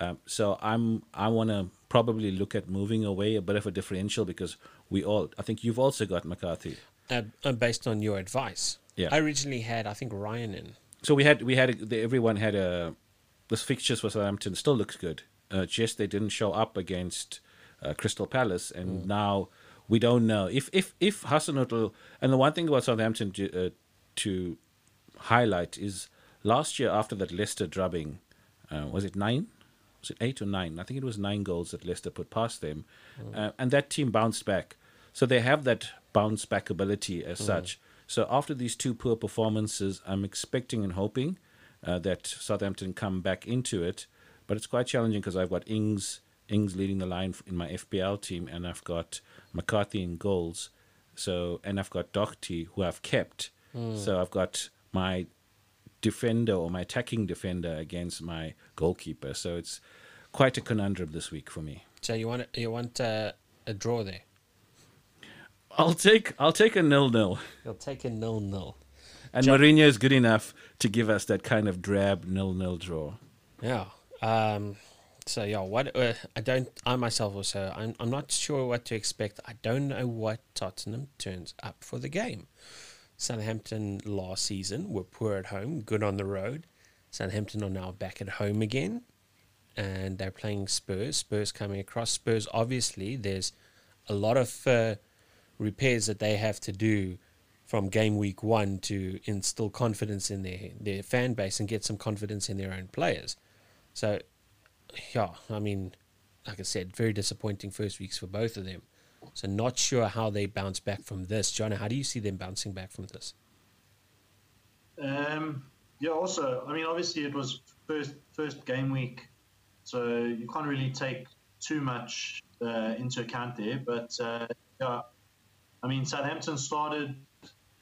Um, so I'm I want to probably look at moving away a bit of a differential because we all. I think you've also got McCarthy. Uh, uh, based on your advice. Yeah. I originally had, I think, Ryan in. So we had we had the, everyone had a this fixtures for Southampton still looks good. Uh, just they didn't show up against uh, Crystal Palace, and now we don't know if if if Hasenhüttl. And the one thing about Southampton to, uh, to highlight is last year after that Leicester drubbing, uh, was it nine? Was it eight or nine? I think it was nine goals that Leicester put past them, uh, and that team bounced back. So they have that bounce back ability as such. So after these two poor performances, I'm expecting and hoping uh, that Southampton come back into it. But it's quite challenging because I've got Ings Ings leading the line in my FPL team, and I've got McCarthy in goals. So and I've got Doherty who I've kept. So I've got my defender or my attacking defender against my goalkeeper. So it's quite a conundrum this week for me. So you want you want uh, a draw there? I'll take I'll take a nil nil. You'll take a nil nil. And Ja- Mourinho is good enough to give us that kind of drab nil nil draw. Yeah. Um, so yeah, what uh, I don't, I myself also, I'm, I'm not sure what to expect. I don't know what Tottenham turns up for the game. Southampton last season were poor at home, good on the road. Southampton are now back at home again, and they're playing Spurs. Spurs coming across. Spurs, obviously, there's a lot of uh, repairs that they have to do from game week one to instill confidence in their, their fan base and get some confidence in their own players. So, yeah, I mean, like I said, very disappointing first weeks for both of them. So, not sure how they bounce back from this. John, how do you see them bouncing back from this? Um, yeah. Also, I mean, obviously it was first first game week, so you can't really take too much uh, into account there. But uh, yeah, I mean, Southampton started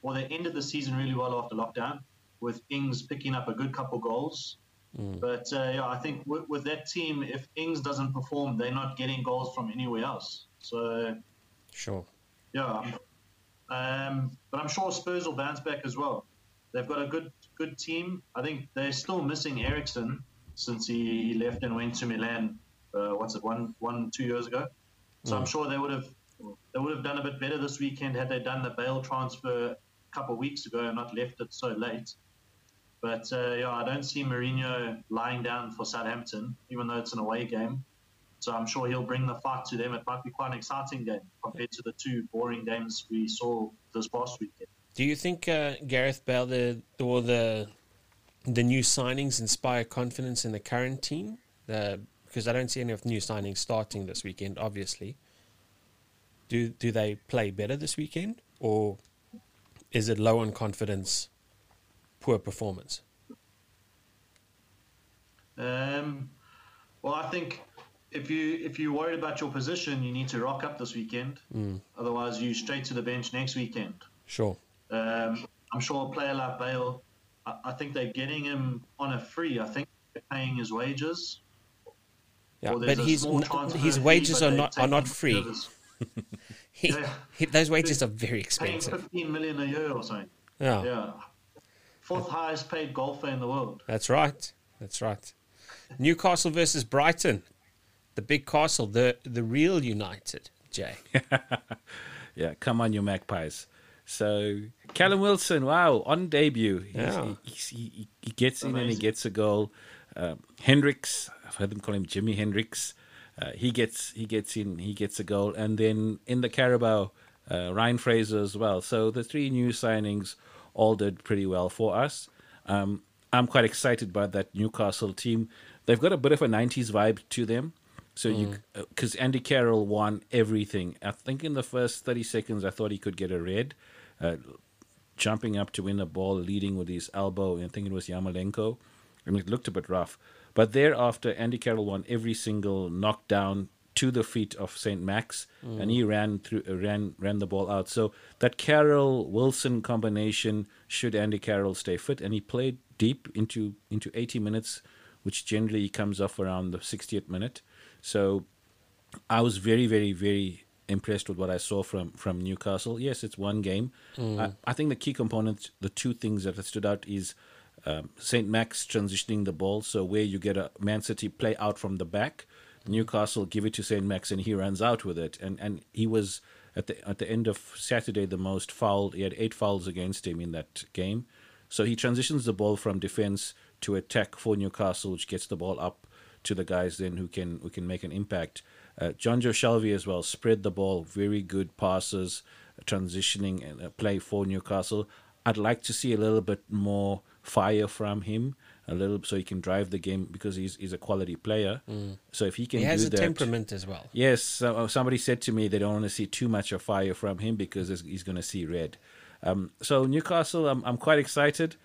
or they ended the season really well after lockdown, with Ings picking up a good couple goals. But uh, yeah, I think with, with that team, if Ings doesn't perform, they're not getting goals from anywhere else. So Sure. yeah, um, but I'm sure Spurs will bounce back as well. They've got a good good team. I think they're still missing Eriksen since he, he left and went to Milan. Uh, what's it one one two years ago? So I'm sure they would have they would have done a bit better this weekend had they done the Bale transfer a couple of weeks ago and not left it so late. But uh, yeah, I don't see Mourinho lying down for Southampton, even though it's an away game. So I'm sure he'll bring the fight to them. It might be quite an exciting game compared to the two boring games we saw this past weekend. Do you think uh, Gareth Bale the, or the the new signings inspire confidence in the current team? The, because I don't see any of the new signings starting this weekend. Obviously, do do they play better this weekend, or is it low on confidence, poor performance? Um, well, I think if you if you're worried about your position, you need to rock up this weekend. Otherwise, you straight to the bench next weekend. Sure. Um, I'm sure a player like Bale, I, I think they're getting him on a free. I think they're paying his wages. Yeah, but his his fee, wages but are not are not free. He, Yeah. he- those wages are very expensive. Paying. 15 million a year or something. Yeah, Yeah. Fourth highest paid golfer in the world. that's right. That's right. Newcastle versus Brighton, the big castle, the the real United. Jay. Yeah, come on, you magpies. So Callum Wilson, wow, on debut, He's- Yeah. he, he, he, he gets in and he gets a goal. Um, Hendricks, I've heard them call him Jimi Hendrix. Uh, he gets he gets in, he gets a goal, and then in the Carabao, uh, Ryan Fraser as well. So the three new signings all did pretty well for us. Um, I'm quite excited by that Newcastle team. They've got a bit of a '90s vibe to them. So you, because Andy Carroll won everything. I think in the first 30 seconds, I thought he could get a red, uh, jumping up to win the ball, leading with his elbow. I think it was Yarmolenko, and it looked a bit rough. But thereafter, Andy Carroll won every single knockdown to the feet of Saint Max, and he ran through, uh, ran ran the ball out. So that Carroll Wilson combination should Andy Carroll stay fit, and he played deep into into 80 minutes, which generally comes off around the 60th minute. So I was very, very, very impressed with what I saw from from Newcastle. Yes, it's one game. I, I think the key components, the two things that have stood out is um, Saint Max transitioning the ball. So where you get a Man City play out from the back, Newcastle give it to Saint Max and he runs out with it. And and he was at the at the end of Saturday the most fouled. He had eight fouls against him in that game. So he transitions the ball from defense to attack for Newcastle, which gets the ball up to the guys then who can who can make an impact. Uh, Jonjo Shelvey as well spread the ball, very good passes, transitioning and uh, play for Newcastle. I'd like to see a little bit more fire from him, a little so he can drive the game because he's he's a quality player. So if he can He has do a that, temperament as well. Yes, so, somebody said to me they don't want to see too much of fire from him because he's- he's going to see red. Um, so Newcastle, I'm I'm quite excited.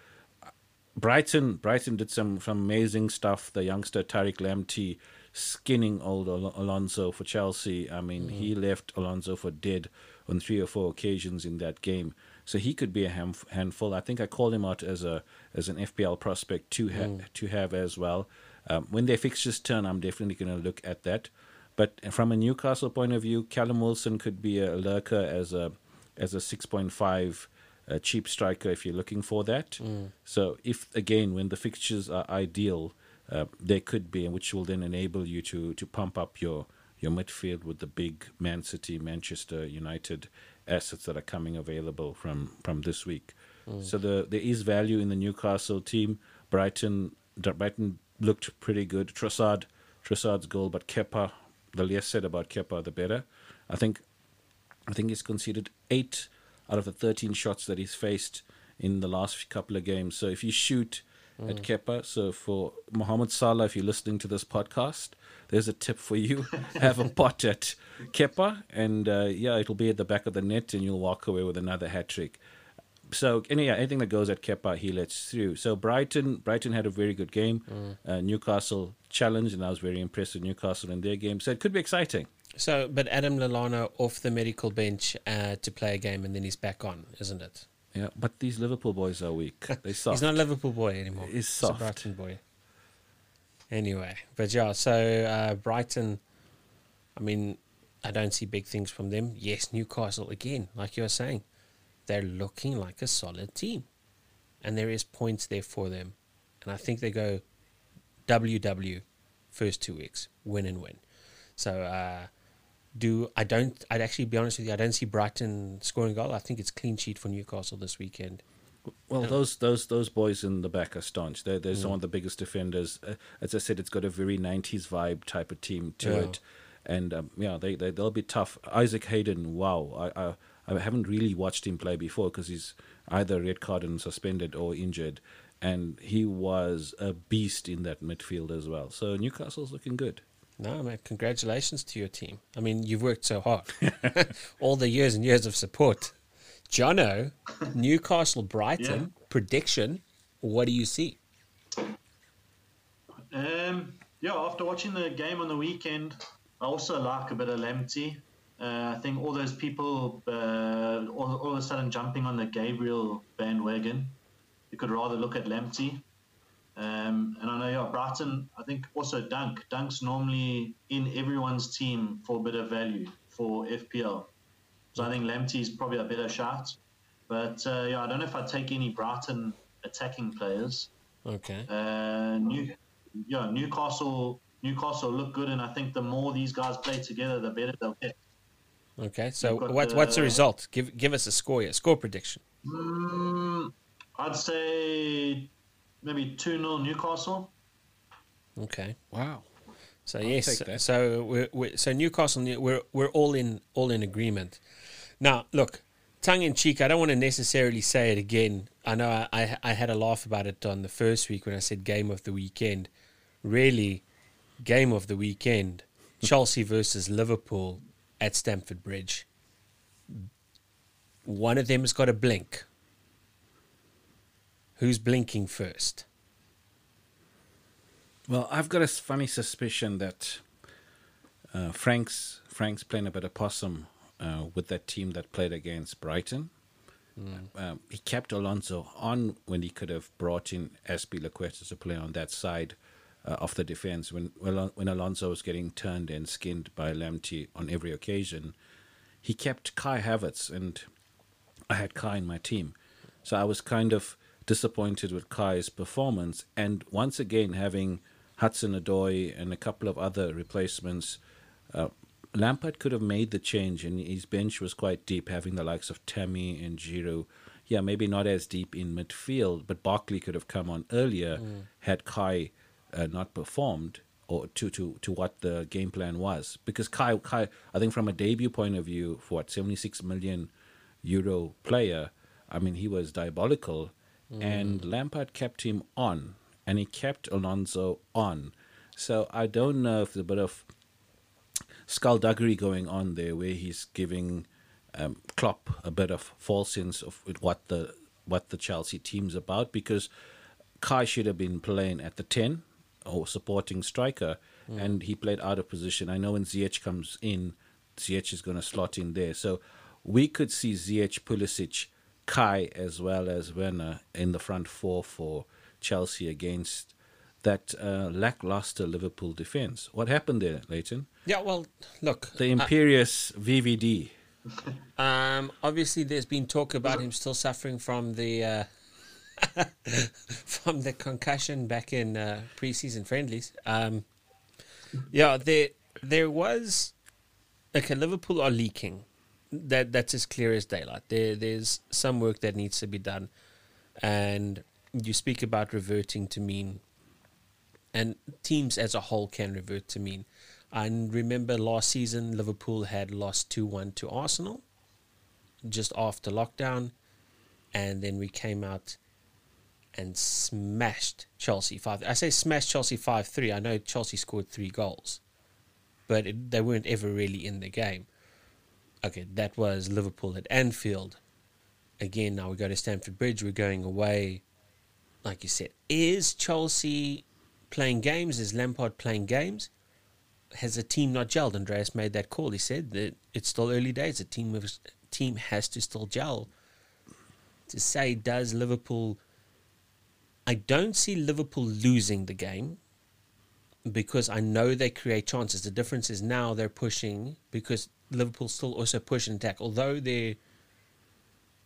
Brighton, Brighton did some, some amazing stuff. The youngster Tariq Lamptey skinning old Al- Alonso for Chelsea. I mean, mm. he left Alonso for dead on three or four occasions in that game. So he could be a ham- handful. I think I called him out as a as an FPL prospect to ha- mm. to have as well. Um, when their fixtures turn, I'm definitely going to look at that. But from a Newcastle point of view, Callum Wilson could be a lurker as a as a 6.5 a cheap striker if you're looking for that. Mm. So if again when the fixtures are ideal, uh, they could be, which will then enable you to to pump up your your midfield with the big Man City, Manchester United assets that are coming available from from this week. Mm. So the, there is value in the Newcastle team. Brighton Brighton looked pretty good. Trossard Trossard's goal, but Kepa. The less said about Kepa, the better. I think I think he's conceded eight out of the 13 shots that he's faced in the last couple of games. So if you shoot at Kepa, so for Mohamed Salah, if you're listening to this podcast, there's a tip for you. Have a pot at Kepa, and uh, yeah, it'll be at the back of the net, and you'll walk away with another hat trick. So any yeah, anything that goes at Kepa, he lets through. So Brighton, Brighton had a very good game. Uh, Newcastle challenged, and I was very impressed with Newcastle in their game. So it could be exciting. So, but Adam Lallana off the medical bench uh, to play a game, and then he's back on, isn't it? Yeah, but these Liverpool boys are weak. They soft. He's not a Liverpool boy anymore. He's a soft. Brighton boy. Anyway, but yeah, so uh, Brighton, I mean, I don't see big things from them. Yes, Newcastle again, like you were saying, they're looking like a solid team, and there is points there for them, and I think they go WW first two weeks, win and win. So uh, do I don't I'd actually be honest with you, I don't see Brighton scoring a goal. I think it's clean sheet for Newcastle this weekend. Well, those those those boys in the back are staunch. They're, they're some of the biggest defenders. Uh, as I said, it's got a very '90s vibe type of team to Yeah. it, and um, yeah, they they they'll be tough. Isaac Hayden, wow, I I, I haven't really watched him play before because he's either red card and suspended or injured, and he was a beast in that midfield as well. So Newcastle's looking good. No, man, congratulations to your team. I mean, you've worked so hard. All the years and years of support. Jono, Newcastle Brighton, prediction. What do you see? Um, yeah, after watching the game on the weekend, I also like a bit of Lamptey. Uh, I think all those people uh, all, all of a sudden jumping on the Gabriel bandwagon. You could rather look at Lamptey. Um, and I know, yeah, Brighton, I think also Dunk. Dunk's normally in everyone's team for a bit of value for FPL. So I think Lamptey's probably a better shot. But uh, yeah, I don't know if I'd take any Brighton attacking players. Okay. Uh, New, yeah, Newcastle. Newcastle look good, and I think the more these guys play together, the better they'll get. Okay. So what, what's the the- result? Give give us a score here. Score prediction. Mm, I'd say maybe two 0 Newcastle. Okay. Wow. So yes, take that. so we're, we're so Newcastle, we're we're all in all in agreement. Now, look, tongue in cheek, I don't want to necessarily say it again. I know I, I I had a laugh about it on the first week when I said game of the weekend. Really, game of the weekend: Chelsea versus Liverpool at Stamford Bridge. One of them has got a blink. Who's blinking first? Well, I've got a funny suspicion that uh, Frank's Frank's playing a bit of possum uh, with that team that played against Brighton. Um, he kept Alonso on when he could have brought in Azpilicueta to play on that side uh, of the defense when when when Alonso was getting turned and skinned by Lamptey on every occasion. He kept Kai Havertz, and I had Kai in my team, so I was kind of disappointed with Kai's performance. And once again, having Hudson Odoi and a couple of other replacements, uh, Lampard could have made the change, and his bench was quite deep, having the likes of Tammy and Giroud. Yeah, maybe not as deep in midfield, but Barkley could have come on earlier had Kai uh, not performed or to, to, to what the game plan was. Because Kai, Kai, I think from a debut point of view, for what, 76 million euro player, I mean, he was diabolical, Mm. and Lampard kept him on, and he kept Alonso on. So I don't know if there's a bit of skullduggery going on there, where he's giving um, Klopp a bit of false sense of what the what the Chelsea team's about, because Kai should have been playing at the ten or supporting striker, and he played out of position. I know when Ziyech comes in, Ziyech is going to slot in there. So we could see Ziyech, Pulisic, Kai, as well as Werner in the front four for Chelsea against that uh, lackluster Liverpool defense. What happened there, Leighton? Yeah, well, look, The imperious VVD. Um, obviously, there's been talk about him still suffering from the uh, from the concussion back in uh, preseason friendlies. Um, yeah, there there was okay. Liverpool are leaking. That that's as clear as daylight. There there's some work that needs to be done, and you speak about reverting to mean, and teams as a whole can revert to mean. I remember last season Liverpool had lost two one to Arsenal, just after lockdown, and then we came out and smashed Chelsea five. I say smashed Chelsea five three. I know Chelsea scored three goals, but it, they weren't ever really in the game. Okay, that was Liverpool at Anfield. Again, now we go to Stamford Bridge. We're going away. Like you said, is Chelsea playing games? Is Lampard playing games? Has the team not gelled? Andreas made that call. He said that it's still early days. The team team has to still gel. To say does Liverpool I don't see Liverpool losing the game because I know they create chances. The difference is now they're pushing because Liverpool still also push and attack. Although they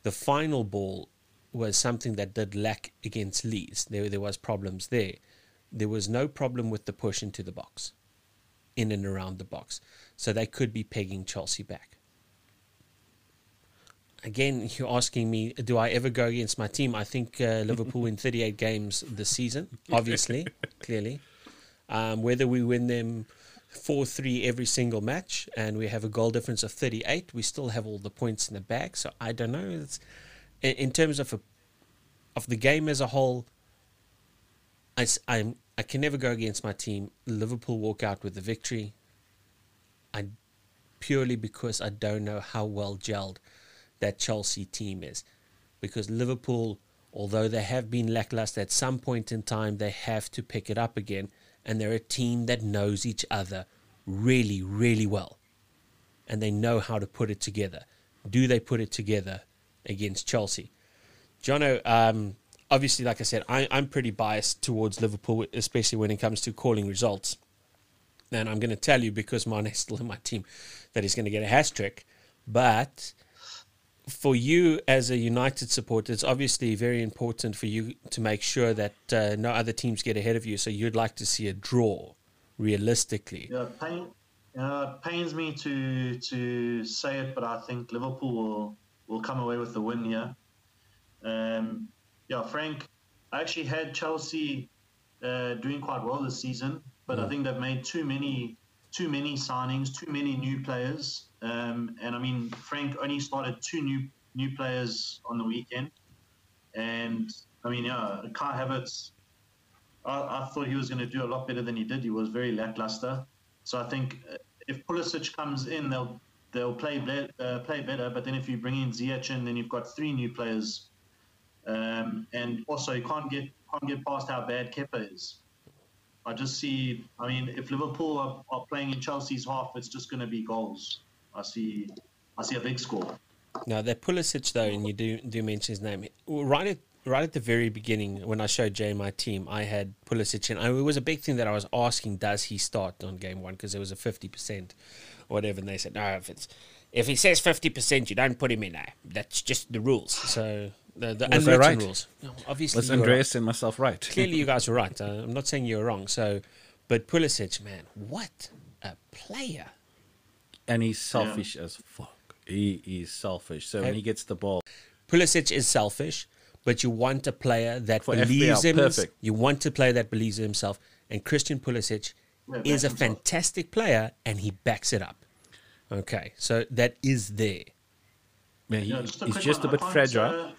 the final ball was something that did lack against Leeds. There there was problems there. There was no problem with the push into the box, in and around the box. So they could be pegging Chelsea back again, you're asking me, do I ever go against my team? I think uh, Liverpool win 38 games this season, obviously, clearly. Um, whether we win them 4 3 every single match and we have a goal difference of 38, we still have all the points in the bag. So I don't know. It's, in, in terms of a, of the game as a whole, I, I'm, I can never go against my team. Liverpool walk out with the victory. I purely because I don't know how well gelled that Chelsea team is. Because Liverpool, although they have been lackluster at some point in time, they have to pick it up again. And they're a team that knows each other really, really well. And they know how to put it together. Do they put it together against Chelsea? Jono, um, obviously, like I said, I, I'm pretty biased towards Liverpool, especially when it comes to calling results. And I'm going to tell you because Mane's still in my team that he's going to get a hat trick. But for you as a United supporter, it's obviously very important for you to make sure that uh, no other teams get ahead of you. So you'd like to see a draw, realistically. Yeah, pain, uh, pains me to to say it, but I think Liverpool will will come away with the win here. Um, yeah, Frank, I actually had Chelsea uh, doing quite well this season, but I think they've made too many too many signings, too many new players. Um, and I mean, Frank only started two new new players on the weekend, and I mean, yeah, Kai Havertz. I, I thought he was going to do a lot better than he did. He was very lackluster. So I think uh, if Pulisic comes in, they'll they'll play uh, play better. But then if you bring in Ziyech then you've got three new players, um, and also you can't get can't get past how bad Kepa is. I just see. I mean, if Liverpool are, are playing in Chelsea's half, it's just going to be goals. I see. I see a big score. Now that Pulisic though, and you do do mention his name right at right at the very beginning when I showed Jay my team, I had Pulisic, and I, it was a big thing that I was asking: Does he start on game one? Because it was a fifty percent, or whatever, and they said no. If it's if he says fifty percent, you don't put him in there. That's just the rules. So the, the Was unwritten right? rules. No, obviously, Was you were Andreas and myself right? clearly you guys were right. Uh, I'm not saying you're wrong. So, but Pulisic, man, what a player! And he's selfish as fuck. He is selfish. So when he gets the ball, Pulisic is selfish, but you want a player that For believes FPL, in perfect. You want a player that believes in himself, and Christian Pulisic Yeah, is a backs himself. fantastic player, and he backs it up. Okay, so that is there. man, he, Yeah, just he's just one. a bit fragile. uh,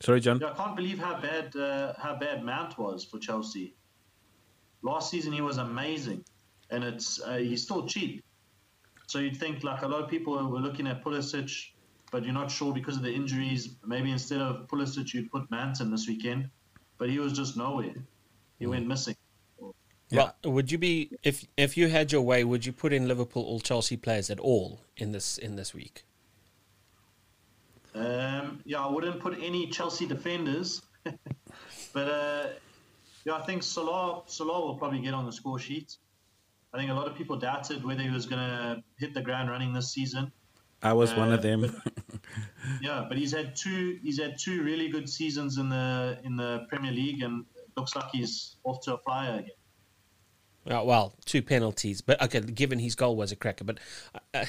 Sorry, John. Yeah, I can't believe how bad uh, how bad Mount was for Chelsea. Last season he was amazing, and it's uh, he's still cheap. So you'd think like a lot of people were looking at Pulisic, but you're not sure because of the injuries. Maybe instead of Pulisic, you'd put Mount in this weekend, but he was just nowhere. He went missing. Well, would you be if if you had your way? Would you put in Liverpool or Chelsea players at all in this in this week? Um, yeah, I wouldn't put any Chelsea defenders, but uh, yeah, I think Salah Salah will probably get on the score sheet. I think a lot of people doubted whether he was going to hit the ground running this season. I was one of Uh, them. Yeah, but he's had two he's had two really good seasons in the in the Premier League, and looks like he's off to a flyer again. Uh, well, two penalties, but okay. Given his goal was a cracker, but uh,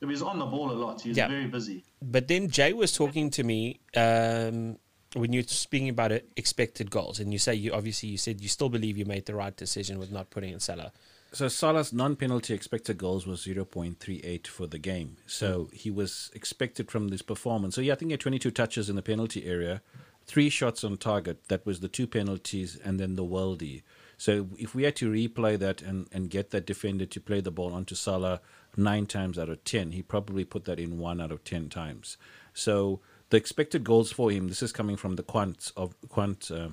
So he's on the ball a lot. He's Yeah. very busy. but then Jay was talking to me um, when you're speaking about it, expected goals, and you say you obviously you said you still believe you made the right decision with not putting in Salah. So Salah's non-penalty expected goals was 0.38 for the game. So hmm. he was expected from this performance. So yeah, I think he had 22 touches in the penalty area, three shots on target. That was the two penalties and then the worldie. So if we had to replay that and, and get that defender to play the ball onto Salah nine times out of 10, he probably put that in one out of 10 times. So the expected goals for him, this is coming from the quant of quant uh,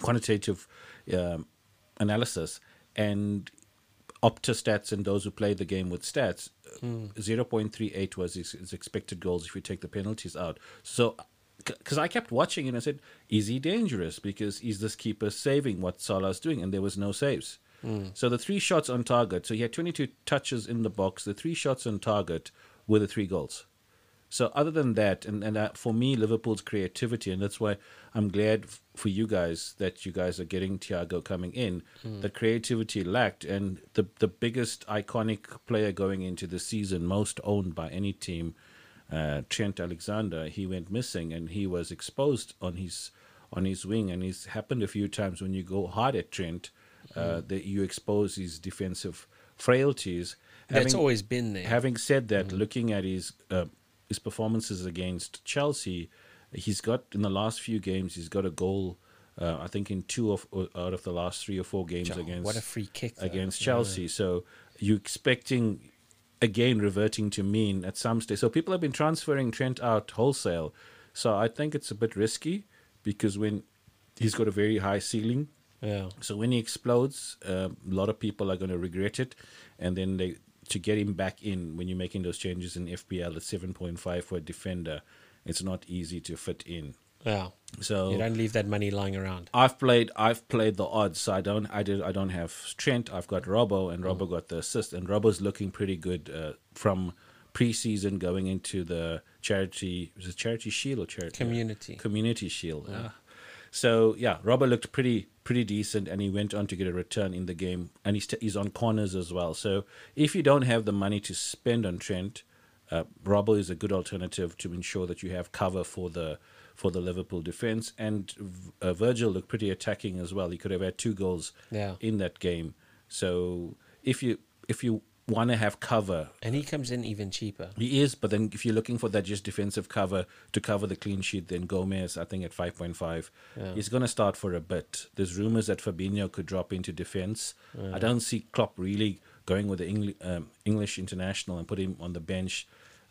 quantitative um, analysis and Opta stats and those who play the game with stats, uh, 0.38 was his, his expected goals if you take the penalties out. So, because I kept watching and I said, is he dangerous? Because is this keeper saving what Salah's doing? And there was no saves. So the three shots on target, so he had 22 touches in the box. The three shots on target were the three goals. So other than that, and and uh, for me, Liverpool's creativity, and that's why I'm glad f- for you guys that you guys are getting Thiago coming in. The creativity lacked, and the the biggest iconic player going into the season, most owned by any team, uh, Trent Alexander, he went missing, and he was exposed on his on his wing, and it's happened a few times when you go hard at Trent, uh, that you expose his defensive frailties. That's Having- always been there. Having said that, looking at his uh, his performances against Chelsea, he's got in the last few games he's got a goal. Uh, I think in two of uh, out of the last three or four games Oh, against what a free kick though. against Yeah. Chelsea. So you're expecting again reverting to mean at some stage. So people have been transferring Trent out wholesale. So I think it's a bit risky because when he's got a very high ceiling, Yeah. so when he explodes, um, a lot of people are going to regret it, and then they to get him back in when you're making those changes in FPL at 7.5 for a defender, it's not easy to fit in. Yeah. So You don't leave that money lying around. I've played I've played the odds. So I don't I did I don't have Trent. I've got Robbo, and Robbo got the assist, and Robbo's looking pretty good uh, from preseason going into the charity was it charity shield or charity Community. community shield. Ah. So yeah, Robbo looked pretty pretty decent, and he went on to get a return in the game, and he's he's on corners as well. So if you don't have the money to spend on Trent, uh, Robbo is a good alternative to ensure that you have cover for the for the Liverpool defense. And uh, Virgil looked pretty attacking as well. He could have had two goals Yeah. in that game. So if you if you want to have cover And he comes in even cheaper. he is, but then if you're looking for that just defensive cover to cover the clean sheet, then Gomez, I think at 5.5, he's going to start for a bit. There's rumors that Fabinho could drop into defense. I don't see Klopp really going with the Engli- um, English international and put him on the bench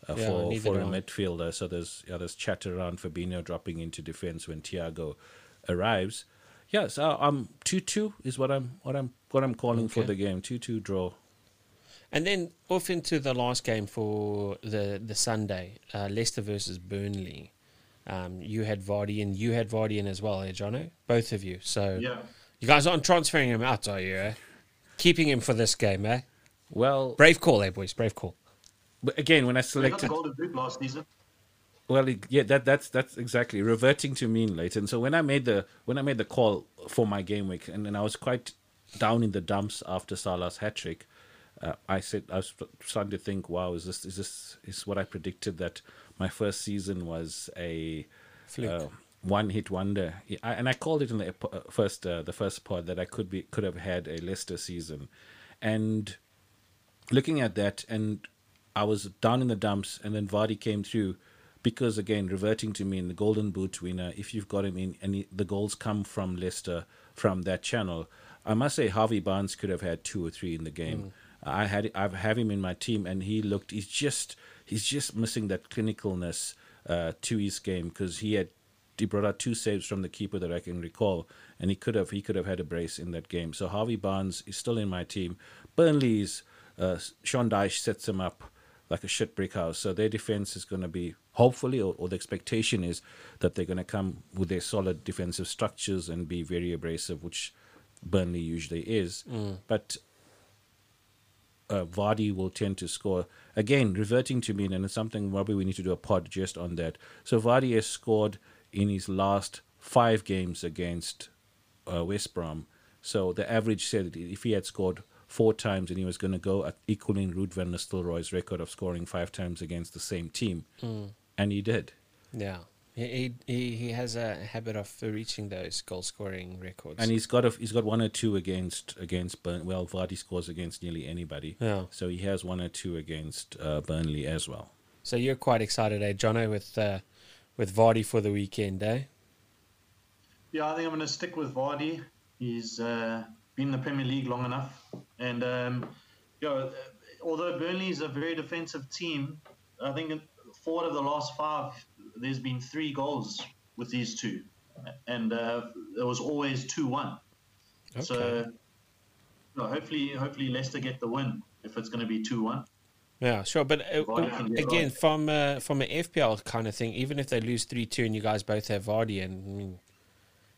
uh, Yeah, for, for a midfielder. So there's yeah, there's chatter around Fabinho dropping into defense when Thiago arrives. Yeah, so I'm two two is what I'm what I'm what I'm calling for the game. Two two draw. And then off into the last game for the the Sunday, uh, Leicester versus Burnley. Um, you had Vardy and you had Vardy in as well, eh, Jono? Both of you. So Yeah. you guys aren't transferring him out, are you? Eh? Keeping him for this game, eh? Well, Brave call, eh, boys? Brave call. but again, when I They got the selected golden boot last season. Well, yeah, that that's that's exactly reverting to mean, Leighton. So when I made the when I made the call for my game week, and, and I was quite down in the dumps after Salah's hat trick, uh, I said I was starting to think, wow, is this is this is what I predicted that my first season was a uh, one hit wonder, I, and I called it in the uh, first uh, the first pod that I could be could have had a Leicester season, and looking at that, and I was down in the dumps, and then Vardy came through. because again, reverting to me in the Golden Boot winner, if you've got him in, and the goals come from Leicester from that channel, I must say Harvey Barnes could have had two or three in the game. I had I have him in my team, and he looked he's just he's just missing that clinicalness uh, to his game because he had he brought out two saves from the keeper that I can recall, and he could have he could have had a brace in that game. So Harvey Barnes is still in my team. Burnley's uh, Sean Dyche sets him up like a shit brick house. So their defense is going to be hopefully, or, or the expectation is that they're going to come with their solid defensive structures and be very abrasive, which Burnley usually is. But uh, Vardy will tend to score. Again, reverting to me, and it's something probably we need to do a pod just on that. So Vardy has scored in his last five games against uh, West Brom. So the average said that if he had scored four times and he was going to go at equaling Ruud van Nistelrooy's record of scoring five times against the same team, and he did. Yeah. He, he he has a habit of reaching those goal scoring records. And he's got a, he's got one or two against against Burn. Well, Vardy scores against nearly anybody. Yeah. So he has one or two against uh, Burnley as well. so you're quite excited, eh, Jono, with uh, with Vardy for the weekend, eh? Yeah, I think I'm going to stick with Vardy. He's uh, been in the Premier League long enough, and um, you know, uh, although Burnley is a very defensive team, I think four out of the last five, there's been three goals with these two, and uh, it was always two-one. So, Okay. know, hopefully, hopefully Leicester get the win if it's going to be two-one. Yeah, sure. But uh, Vardy can get again, right. from uh, from an FPL kind of thing, even if they lose three two and you guys both have Vardy, and I mean,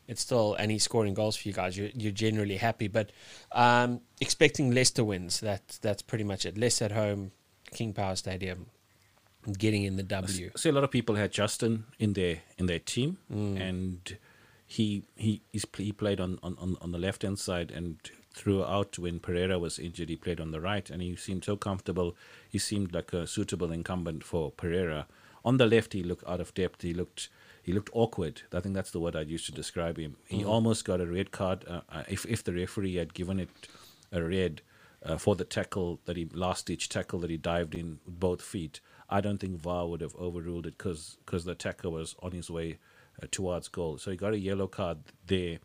it's still and he's scoring goals for you guys, you're, you're generally happy. But um, expecting Leicester wins, that that's pretty much it. Leicester at home, King Power Stadium, getting in the W. see a lot of people had Justin in their in their team, Mm. and he he he played on on, on- on the left hand side, and throughout when Pereira was injured, he played on the right, and he seemed so comfortable. He seemed like a suitable incumbent for Pereira. On the left, he looked out of depth. He looked he looked awkward. I think that's the word I'd use to describe him. He almost got a red card. Uh, uh, if if the referee had given it a red uh, for the tackle that he last ditch tackle that he dived in with both feet, I don't think VAR would have overruled it because the attacker was on his way uh, towards goal. So he got a yellow card there,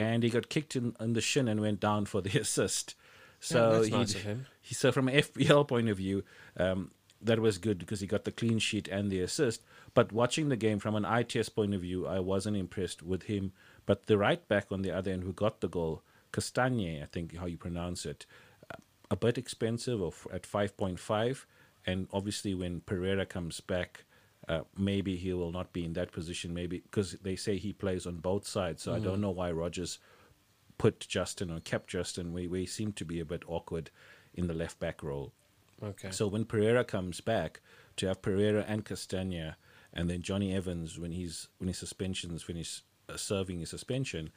and he got kicked in, in the shin and went down for the assist. So that's nice of him. he so from an FPL point of view, um, that was good because he got the clean sheet and the assist. But watching the game from an ITS point of view, I wasn't impressed with him. But the right back on the other end who got the goal, Castagne, I think how you pronounce it, uh, a bit expensive of at five point five, and obviously when Pereira comes back. Uh, maybe he will not be in that position. Maybe because they say he plays on both sides, so I don't know why Rodgers put Justin or kept Justin. We we seem to be a bit awkward in the left back role. Okay. So when Pereira comes back, to have Pereira and Castagne, and then Jonny Evans when he's when his suspensions finish uh, serving his suspension,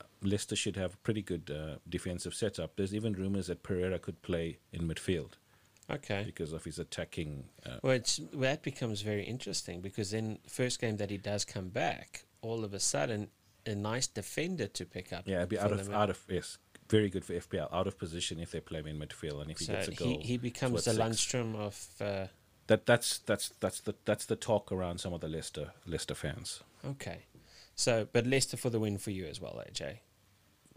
uh, Leicester should have a pretty good uh, defensive setup. There's even rumors that Pereira could play in midfield okay. because of his attacking. Uh, Well, it's, well, that becomes very interesting because then first game that he does come back, all of a sudden, a nice defender to pick up. yeah, it'd be out of out of yes, very good for FPL. Out of position if they play him in midfield, and if he gets a goal, he, he becomes the six. Lundstram of. Uh, That that's that's that's the that's the talk around some of the Leicester Leicester fans. okay. So, but Leicester for the win for you as well, AJ.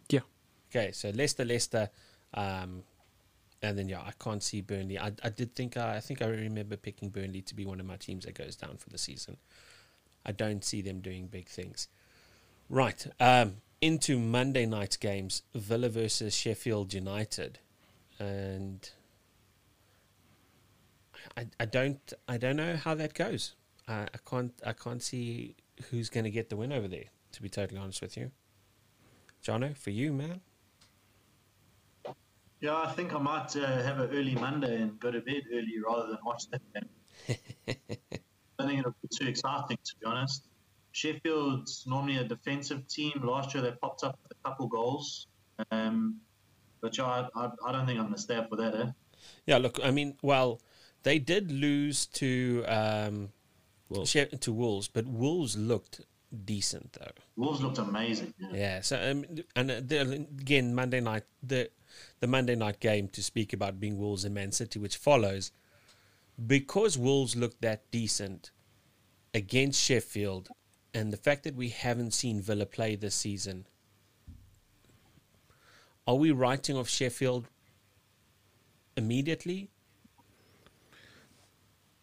Yeah. Okay, so Leicester, Leicester, um, and then yeah, I can't see Burnley. I, I did think I, I think I remember picking Burnley to be one of my teams that goes down for the season. I don't see them doing big things. Right, um, into Monday night games: Villa versus Sheffield United, and I, I don't I don't know how that goes. I, I can't I can't see who's going to get the win over there. To be totally honest with you, Jono, for you, man. Yeah, I think I might uh, have an early Monday and go to bed early rather than watch that game. I think it'll be too exciting, to be honest. Sheffield's normally a defensive team. Last year they popped up with a couple goals. Um, but yeah, I, I, I don't think I'm going to stay up for that, eh? Yeah, look, I mean, well, they did lose to um, Wolves. She- to Wolves, but Wolves looked decent though. Wolves looked amazing. Yeah. Yeah. So um, and uh, again, Monday night the the Monday night game to speak about being Wolves and Man City, which follows, because Wolves looked that decent. against Sheffield and the fact that we haven't seen Villa play this season, are we writing off Sheffield immediately?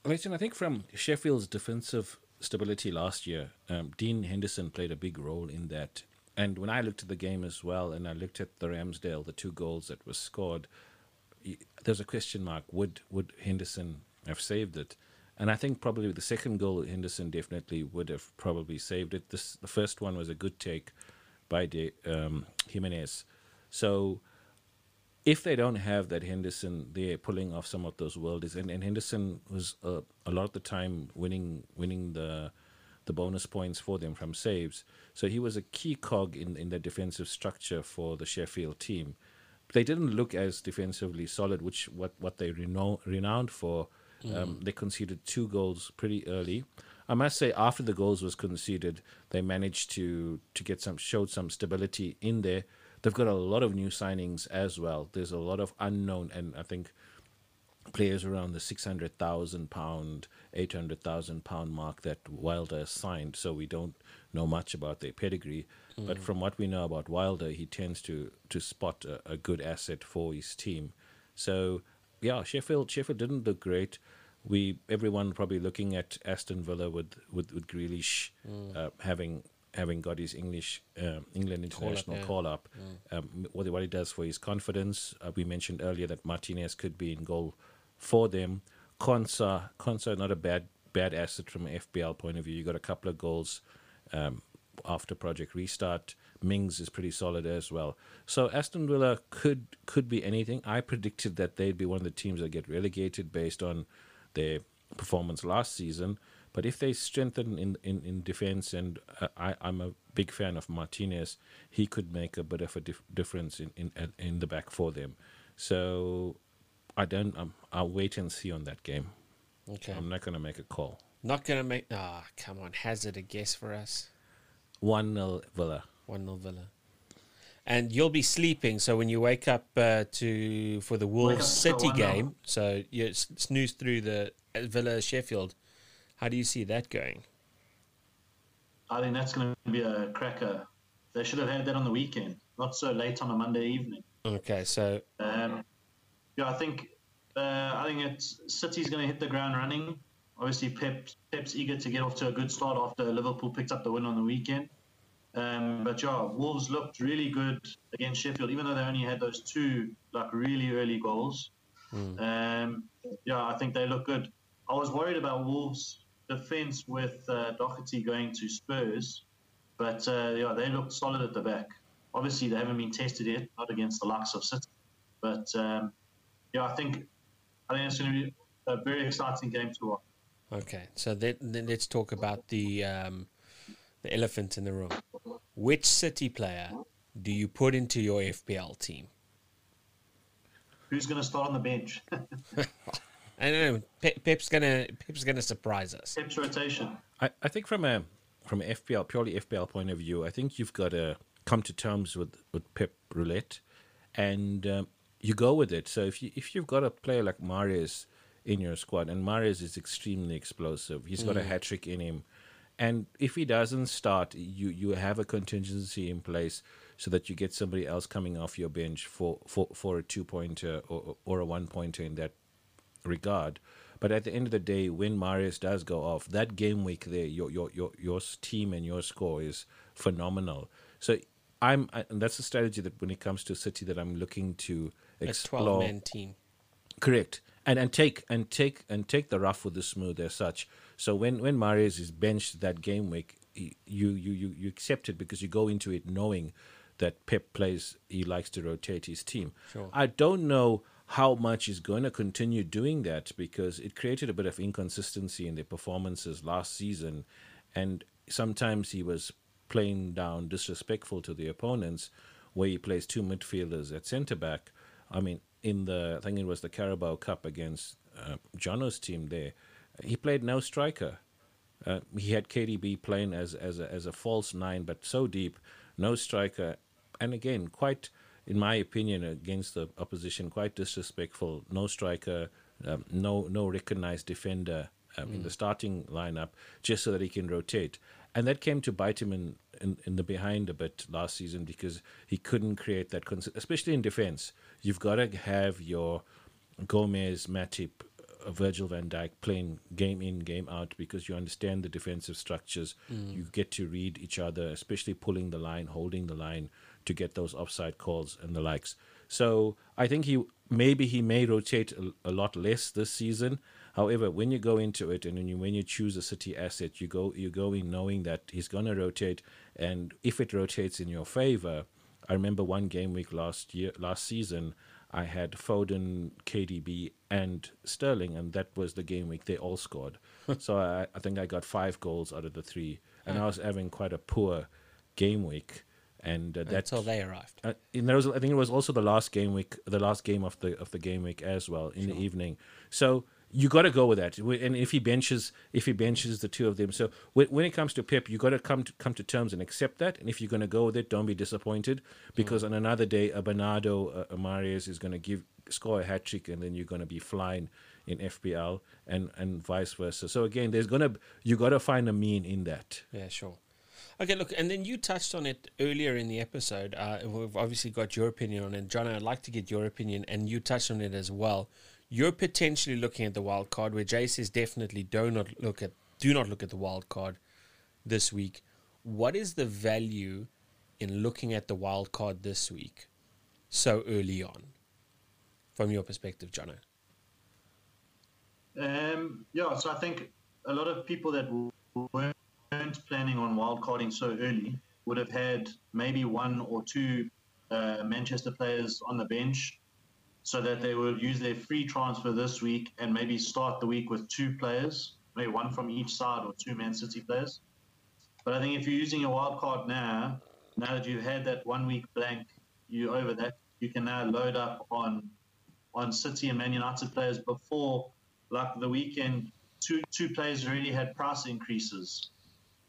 Listen, I think from Sheffield's defensive stability last year, um, Dean Henderson played a big role in that. And when I looked at the game as well, and I looked at the Ramsdale, the two goals that were scored, there's a question mark: Would would Henderson have saved it? And I think probably the second goal, Henderson definitely would have probably saved it. This the first one was a good take by De, um, Jimenez. So if they don't have that Henderson, they're pulling off some of those worldies. And, and Henderson was uh, a lot of the time winning winning the the bonus points for them from saves. So he was a key cog in in the defensive structure for the Sheffield team. They didn't look as defensively solid, which what what they reno- renowned for um, mm. They conceded two goals pretty early. I must say, after the goals was conceded, they managed to to get some showed some stability in there. They've got a lot of new signings as well. There's a lot of unknown, and I think players around the six hundred thousand pound, eight hundred thousand pound mark that Wilder signed. So we don't know much about their pedigree, mm. but from what we know about Wilder, he tends to to spot a, a good asset for his team. So yeah, Sheffield Sheffield didn't look great. We everyone probably looking at Aston Villa with with, with Grealish mm. uh, having having got his English uh, England international call up. Yeah. Call up. Mm. Um, what what he does for his confidence. Uh, we mentioned earlier that Martinez could be in goal for them. Konsa Konsa not a bad bad asset from an FPL point of view. You got a couple of goals um, after Project Restart. Mings is pretty solid as well. So Aston Villa could could be anything. I predicted that they'd be one of the teams that get relegated based on their performance last season. But if they strengthen in in, in defense, and uh, I, I'm a big fan of Martinez, he could make a bit of a dif- difference in, in in the back for them. So I don't. Um, I'll wait and see on that game. Okay. I'm not going to make a call. Not going to make. Ah, oh, come on. Hazard a guess for us. 1 0 Villa. 1 0 Villa. And you'll be sleeping, so when you wake up uh, to for the Wolves City game, so you snooze through the uh, Villa Sheffield. How do you see that going? I think that's going to be a cracker. They should have had that on the weekend, not so late on a Monday evening. Okay, so um, yeah, I think uh, I think it's City's going to hit the ground running. Obviously, Pep Pep's eager to get off to a good start after Liverpool picked up the win on the weekend. Um, but yeah, Wolves looked really good against Sheffield, even though they only had those two like really early goals. Mm. Um, yeah, I think they look good. I was worried about Wolves' defense with uh, Doherty going to Spurs, but uh, yeah, they looked solid at the back. Obviously, they haven't been tested yet, not against the likes of City, but um, yeah, I think I think it's going to be a very exciting game to watch. Okay, so then, then let's talk about the um, the elephant in the room. Which City player do you put into your FPL team? Who's going to start on the bench? I don't know. Pe- Pep's gonna Pep's gonna surprise us. Pep's rotation. I, I think from a from an FPL purely FPL point of view, I think you've got to come to terms with with Pep Roulette, and um, you go with it. So if you if you've got a player like Mahrez in your squad, and Mahrez is extremely explosive, he's got mm. a hat trick in him and if he doesn't start, you you have a contingency in place so that you get somebody else coming off your bench for for, for a two pointer or or a one pointer in that regard. But at the end of the day, when Mahrez does go off, that game week there, your your your your team and your score is phenomenal. So I'm, and that's a strategy that when it comes to a City that I'm looking to explore. A twelve man team. Correct, and and take and take and take the rough with the smooth as such. So when when Mahrez is benched that game week, you you you you accept it because you go into it knowing that Pep plays. He likes to rotate his team. Sure. I don't know how much he's going to continue doing that because it created a bit of inconsistency in the performances last season, and sometimes he was playing down disrespectful to the opponents, where he plays two midfielders at centre back. I mean, in the I think it was the Carabao Cup against uh, Jono's team there he played no striker. Uh, he had KDB playing as as a, as a false nine, but so deep, no striker, and again, quite, in my opinion, against the opposition, quite disrespectful. No striker, um, no no recognized defender um, in the starting lineup just so that he can rotate. And that came to bite him in, in, in the behind a bit last season because he couldn't create that, cons- especially in defense. You've got to have your Gomez, Matip, uh, Virgil van Dijk playing game in, game out because you understand the defensive structures. You get to read each other, especially pulling the line, holding the line to get those offside calls and the likes. So I think he maybe he may rotate a, a lot less this season. However, when you go into it and when you, when you choose a city asset, you go you go in knowing that he's going to rotate, and if it rotates in your favor, I remember one game week last year last season. I had Foden, KDB, and Sterling, and that was the game week. They all scored. so I, I think I got five goals out of the three, and I was having quite a poor game week. And uh, that Until they arrived. uh, and there was, I think it was also the last game week, the last game of the of the game week as well in the evening. So you got to go with that. And if he benches, if he benches the two of them, so when, it comes to Pep, you got to come to come to terms and accept that. And if you're going to go with it, don't be disappointed because on another day, a Bernardo uh, Mahrez is going to give score a hat trick, and then you're going to be flying in FPL and and vice versa. So again, there's gonna you got to find a mean in that. Yeah, sure. Okay, look, and then you touched on it earlier in the episode. Uh, we've obviously got your opinion on it. John, I'd like to get your opinion, and you touched on it as well. You're potentially looking at the wild card, where Jay says definitely do not look at do not look at the wild card this week. What is the value in looking at the wild card this week so early on, from your perspective, Jono? Um, yeah, so I think a lot of people that weren't planning on wildcarding so early would have had maybe one or two uh, Manchester players on the bench so that they will use their free transfer this week and maybe start the week with two players, maybe one from each side or two Man City players. But I think if you're using a wild card now, now that you've had that one week blank, you over that, you can now load up on on City and Man United players before like the weekend. Two two players already had price increases,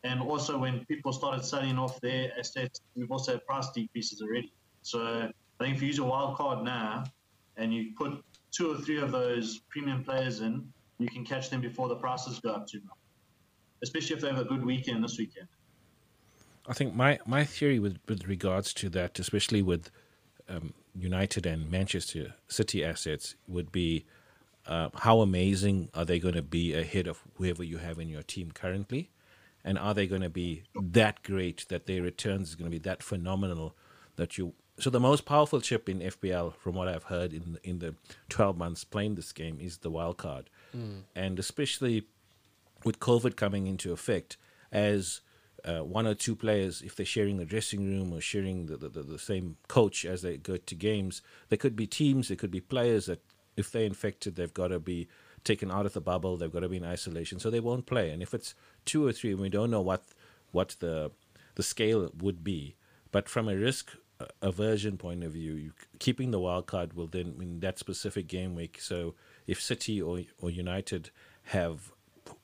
and also when people started selling off their assets, we've also had price decreases already. So I think if you use a wild card now, and you put two or three of those premium players in, you can catch them before the prices go up too much. Especially if they have a good weekend this weekend. I think my, my theory with, with regards to that, especially with um, United and Manchester City assets, would be uh, how amazing are they going to be ahead of whoever you have in your team currently? And are they going to be that great that their returns is going to be that phenomenal that you. So the most powerful chip in FPL, from what I've heard in in the 12 months playing this game, is the wild card, and especially with COVID coming into effect, as uh, one or two players, if they're sharing the dressing room or sharing the, the, the, the same coach as they go to games, there could be teams, there could be players that, if they're infected, they've got to be taken out of the bubble, they've got to be in isolation, so they won't play. And if it's two or three, we don't know what what the the scale would be, but from a risk aversion point of view, you, keeping the wild card will then in that specific game week. So if City or or United have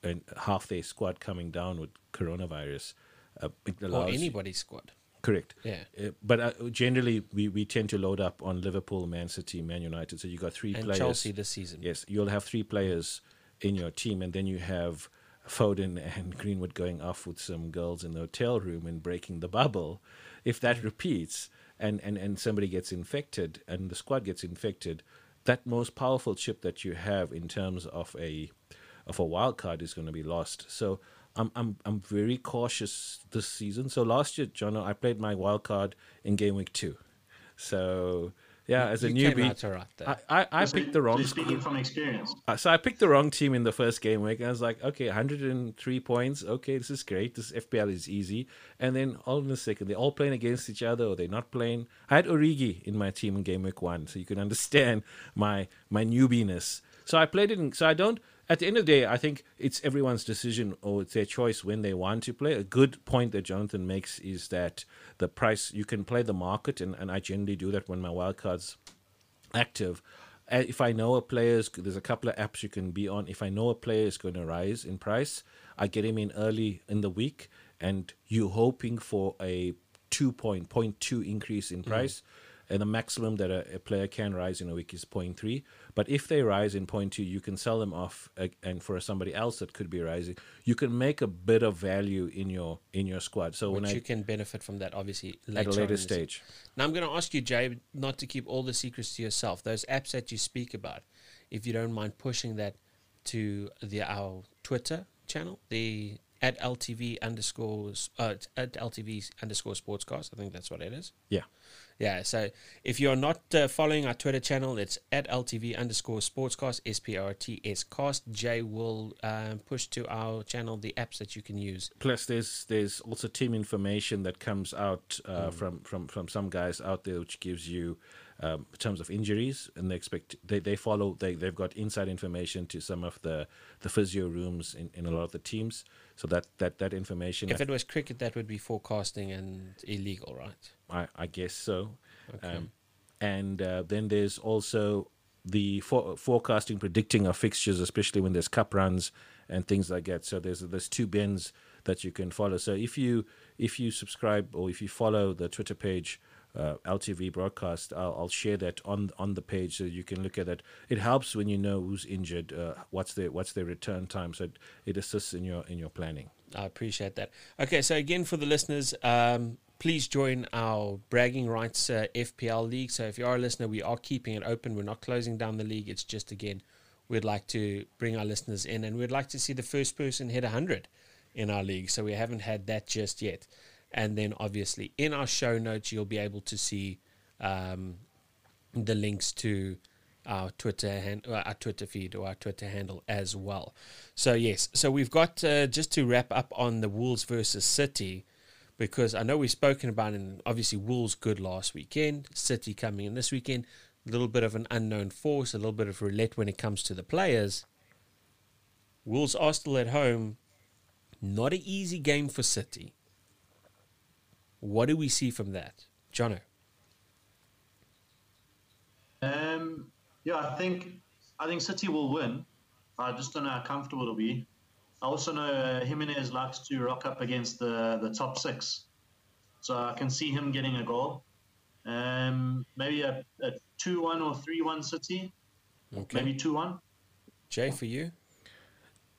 and half their squad coming down with coronavirus, uh, Or anybody's squad. correct. Yeah. Uh, but uh, generally, we, we tend to load up on Liverpool, Man City, Man United. So you got three And players. Chelsea this season. Yes, you'll have three players in your team, and then you have Foden and Greenwood going off with some girls in the hotel room and breaking the bubble. If that repeats and, and, and somebody gets infected and the squad gets infected, that most powerful chip that you have in terms of a of a wild card is going to be lost. So I'm I'm I'm very cautious this season. So last year, John, I played my wild card in game week two. So yeah, as a You came newbie, out all right there. I, I, I So picked the wrong. you're speaking from experience. Uh, so I picked the wrong team in the first game week. And I was like, okay, 103 points. Okay, this is great. This FPL is easy. And then all in a second, they're all playing against each other or they're not playing. I had Origi in my team in game week one, so you can understand my my newbiness. So I played it. In, so I don't. At the end of the day, I think it's everyone's decision or it's their choice when they want to play. A good point that Jonathan makes is that the price you can play the market, and, and I generally do that when my wildcards active. Uh, If I know a player's, there's a couple of apps you can be on. If I know a player is going to rise in price, I get him in early in the week, and you're hoping for a two point point two increase in price. and the maximum that a, a player can rise in a week is 0.3. But if they rise in two, you can sell them off, uh, and for somebody else that could be rising, you can make a bit of value in your in your squad. So Which when I you can benefit from that, obviously, at later a later stage, Now, I'm going to ask you, Jay, not to keep all the secrets to yourself. Those apps that you speak about, if you don't mind pushing that to the our Twitter channel, the at LTV underscores uh, at LTV underscore sportscast. I think that's what it is. yeah. Yeah, so if you're not uh, following our Twitter channel, it's at LTV underscore sportscast, S P R T S cast. Jay will um, push to our channel the apps that you can use. Plus, there's there's also team information that comes out uh, from, from from some guys out there, which gives you um, in terms of injuries, and they expect they, they follow they they've got inside information to some of the the physio rooms in, in a lot of the teams. So that that that information, If it was cricket, that would be forecasting and illegal, right? I, I guess so. Okay. Um, and uh, then there's also the for- forecasting, predicting of fixtures, especially when there's cup runs and things like that. So there's there's two bins that you can follow. So if you if you subscribe or if you follow the Twitter page. Uh, LTV broadcast. I'll, I'll share that on on the page so you can look at it. It helps when you know who's injured, uh, what's their what's their return time. So it, it assists in your in your planning. I appreciate that. Okay, so again, for the listeners, um, please join our bragging rights uh, FPL league. So if you are a listener, we are keeping it open. We're not closing down the league. It's just again, we'd like to bring our listeners in, and we'd like to see the first person hit hundred in our league. So we haven't had that just yet. And then obviously in our show notes, you'll be able to see um, the links to our Twitter hand, uh, our Twitter feed or our Twitter handle as well. So yes, so we've got uh, just to wrap up on the Wolves versus City because I know we've spoken about and obviously Wolves good last weekend, City coming in this weekend, a little bit of an unknown force, a little bit of roulette when it comes to the players. Wolves are still at home, not an easy game for City. What do we see from that, Jono? Um, yeah, I think I think City will win. I just don't know how comfortable it'll be. I also know uh, Jimenez likes to rock up against the the top six, so I can see him getting a goal. Um, maybe a, a two-one or three-one City. Okay, Maybe two-one. Jay for you.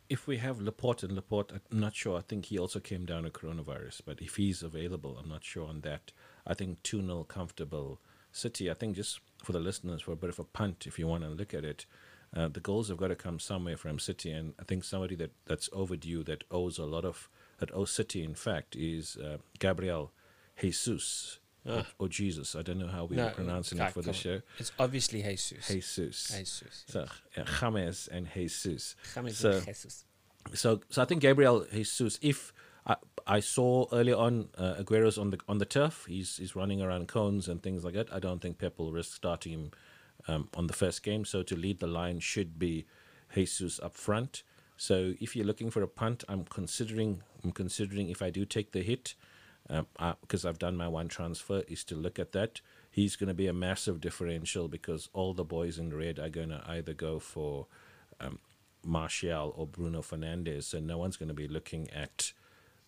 If we have Laporte and Laporte, I'm not sure. I think he also came down with coronavirus, but if he's available, I'm not sure on that. I think 2 0 comfortable City. I think just for the listeners, for a bit of a punt, if you want to look at it, uh, the goals have got to come somewhere from City. And I think somebody that, that's overdue, that owes a lot of, that owes City, in fact, is uh, Gabriel Jesus. Or, Ah. or Jesus. I don't know how we No, are pronouncing it for the show. It's obviously Jesus. Jesus. Jesus. So, uh, James and Jesus. James So- Jesus. so so I think Gabriel Jesus. If I, I saw earlier on uh, Aguero's on the on the turf, he's he's running around cones and things like that. I don't think Pep will risk starting him um, on the first game. So to lead the line should be Jesus up front. So if you're looking for a punt, I'm considering I'm considering if I do take the hit, um, because I've done my one transfer, is to look at that. He's going to be a massive differential because all the boys in red are going to either go for um, Martial or Bruno Fernandes, so no one's going to be looking at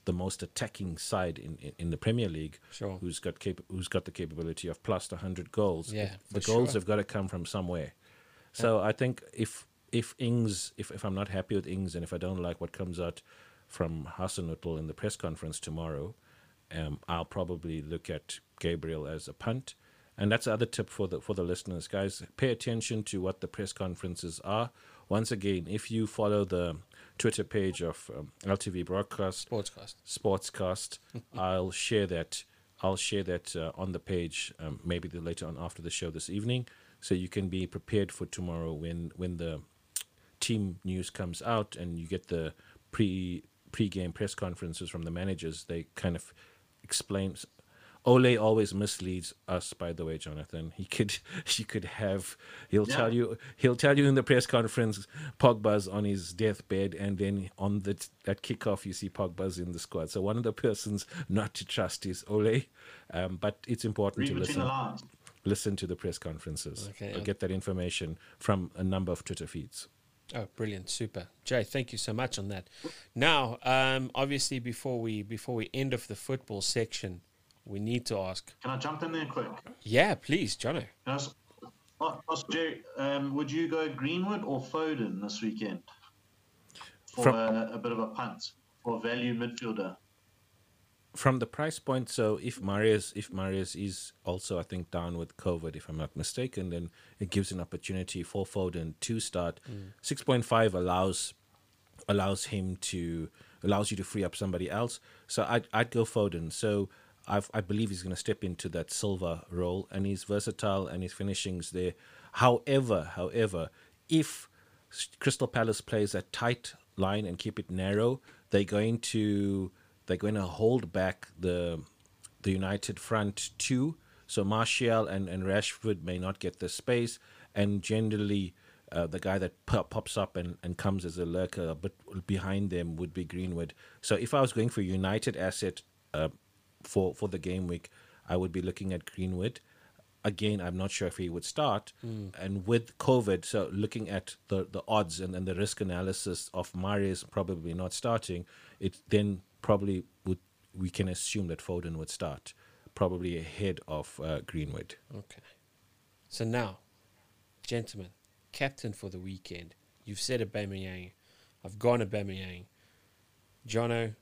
the most attacking side in, in, in the Premier League, Sure. who's got cap- who's got the capability of plus 100 goals. Yeah, the goals sure. have got to come from somewhere. So I think if if Ings, if, if I'm not happy with Ings, and if I don't like what comes out from Hasenhüttl in the press conference tomorrow, um, I'll probably look at Gabriel as a punt. And that's the other tip for the for the listeners, guys. Pay attention to what the press conferences are. Once again, if you follow the Twitter page of um, LTV Broadcast Sportscast. Sportscast, I'll share that. I'll share that uh, on the page, um, maybe the, later on after the show this evening, so you can be prepared for tomorrow when when the team news comes out and you get the pre pre-game press conferences from the managers. They kind of explain. Ole always misleads us, by the way, Jonathan. He could, he could have, he'll Yeah. tell you, he'll tell you in the press conference, Pogba's on his deathbed, and then on the that kickoff, you see Pogba's in the squad. So one of the persons not to trust is Ole, um, but it's important Read to listen listen to the press conferences. Okay, You'll get that information from a number of Twitter feeds. Oh, brilliant, super, Jay. Thank you so much on that. Now, um, obviously, before we before we end off the football section, We need to ask. Can I jump in there quick? Yeah, please, Jono. Ask, ask Jerry, um, would you go Greenwood or Foden this weekend for From- a, a bit of a punt for value midfielder? From the price point, so if Mahrez if Mahrez is also I think down with COVID, if I'm not mistaken, then it gives an opportunity for Foden to start. Mm. Six point five allows allows him to allows you to free up somebody else. So I'd I'd go Foden. So I've, I believe he's going to step into that Silva role, and he's versatile and his finishings there. However, however, if Crystal Palace plays a tight line and keep it narrow, they're going to they're going to hold back the the United front too. So Martial and, and Rashford may not get the space, and generally uh, the guy that pop, pops up and, and comes as a lurker a bit behind them would be Greenwood. So if I was going for United asset uh, for for the game week, I would be looking at Greenwood. Again, I'm not sure if he would start. And with COVID, so looking at the, the odds and, and the risk analysis of Mahrez probably not starting, it then probably would we can assume that Foden would start, probably ahead of uh, Greenwood. Okay. So now, gentlemen, captain for the weekend. You've said Aubameyang. I've gone Aubameyang. Jono,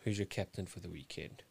who's your captain for the weekend?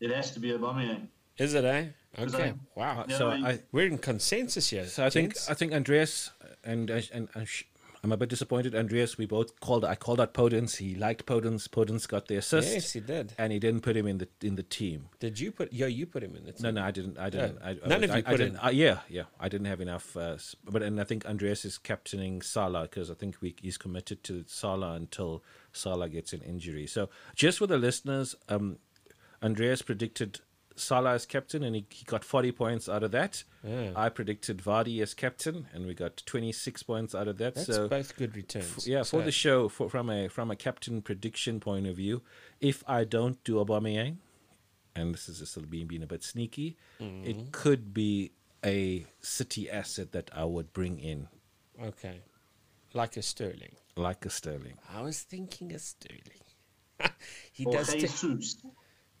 It has to be Aubameyang. Is it, eh? Okay. it? Wow. Yeah, so I I, We're in consensus here. So I think. I think Andreas and and, and sh- I'm a bit disappointed. Andreas, we both called. I called out Podence. He liked Podence. Podence got the assist. Yes, he did. and he didn't put him in the in the team. Did you put? Yo, you put him in the team. No, no, I didn't. I didn't. Yeah. I, None I, of you I, I put didn't. in. Uh, yeah, yeah. I didn't have enough. Uh, but and I think Andreas is captaining Salah because I think we, he's committed to Salah until Salah gets an injury. So just for the listeners, um, Andreas predicted Salah as captain, and he, he got forty points out of that. Yeah. I predicted Vardy as captain, and we got twenty six points out of that. That's so both good returns. yeah, for the show, for, from a from a captain prediction point of view, if I don't do Aubameyang, and this is just being being a bit sneaky, Mm-hmm. it could be a City asset that I would bring in, Okay. Like a Sterling. like a Sterling. I was thinking a Sterling. he Or does. T- Jesus.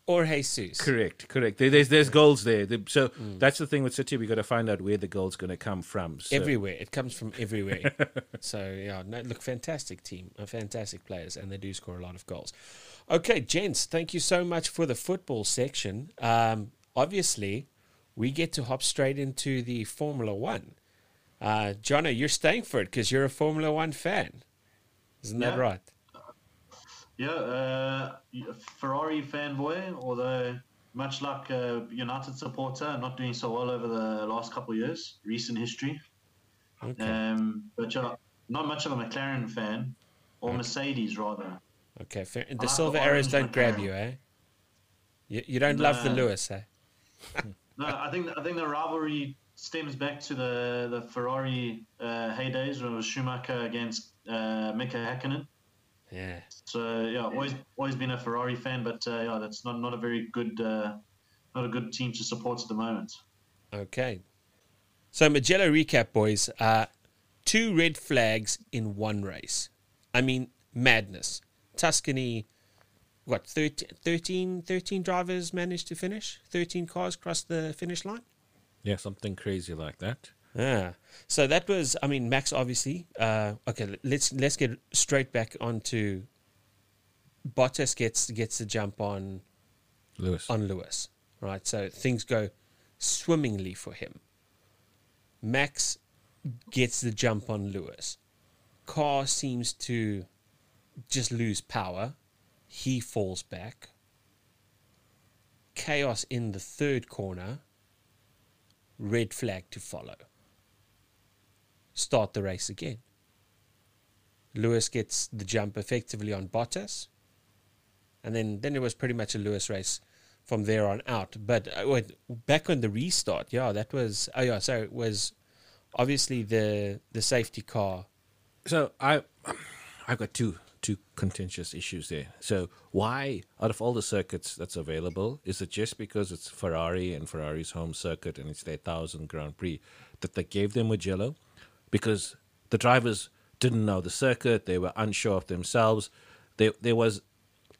Or Jesus. Correct, correct. There- There's there's goals there. The- So Mm. that's the thing with City. We've got to find out where the goal's going to come from. So, Everywhere. It comes from everywhere. so, yeah, no, look, fantastic team, uh, fantastic players, and they do score a lot of goals. Okay, gents, thank you so much for the football section. Um, obviously, we get to hop straight into the Formula One. Uh, Jono, you're staying for it because you're a Formula One fan. Isn't that right? Yeah, uh, Ferrari fanboy, although much like a United supporter, not doing so well over the last couple of years, recent history. Okay. Um, but yeah, not much of a McLaren fan, or Mercedes rather. okay. Fair. The like the silver arrows don't grab you, eh? You, you don't love the Lewis, eh? No, I think I think the rivalry stems back to the the Ferrari uh, heydays when it was Schumacher against uh, Mika Hakkinen. Yeah. So yeah, always always been a Ferrari fan, but uh, yeah, that's not not a very good uh, not a good team to support at the moment. Okay. So Mugello recap, boys. Uh, two red flags in one race. I mean, madness. Tuscany, what, 13, 13, 13 drivers managed to finish? 13 cars crossed the finish line? yeah, something crazy like that. Yeah. So that was, I mean, Max obviously. Uh, okay, let's let's get straight back onto Bottas gets gets the jump on Lewis. on Lewis, right? So things go swimmingly for him. Max gets the jump on Lewis. Car seems to just lose power. He falls back. Chaos in the third corner. Red flag to follow. Start the race again. Lewis gets the jump effectively on Bottas and then then it was pretty much a Lewis race from there on out. But uh, back on the restart, yeah, that was oh yeah, so it was obviously the the safety car. So I, I've got two two contentious issues there. So why, out of all the circuits that's available, is it just because it's Ferrari and Ferrari's home circuit and it's their thousand Grand Prix that they gave them Mugello? Because the drivers didn't know the circuit, they were unsure of themselves. There, there was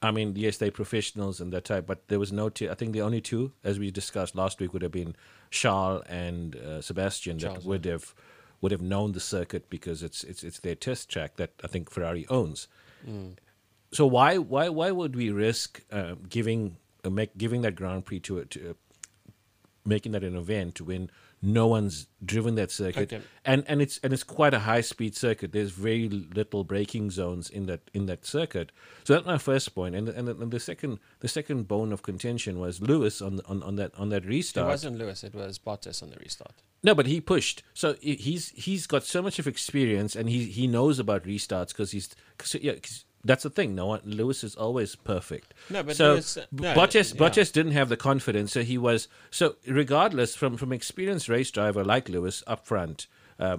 I mean, yes, they're professionals and that type, but there was no. T- I think the only two, as we discussed last week, would have been Charles and uh, Sebastian Charles, that would have would have known the circuit because it's it's it's their test track that I think Ferrari owns. So why why why would we risk uh, giving uh, make giving that Grand Prix to to uh, making that an event when no one's driven that circuit Okay. and and it's and it's quite a high speed circuit there's very little braking zones in that in that circuit so that's my first point and and, and the second the second bone of contention was Lewis on on, on that on that restart. It wasn't Lewis, it was Bottas on the restart. no, but he pushed. So he- he's he's got so much of experience, and he he knows about restarts because he's cause, yeah. 'cause that's the thing. No one Lewis is always perfect. No, but so Lewis- no, Bottas yeah. Bottas didn't have the confidence, so he was so regardless from from experienced race driver like Lewis up front. Uh,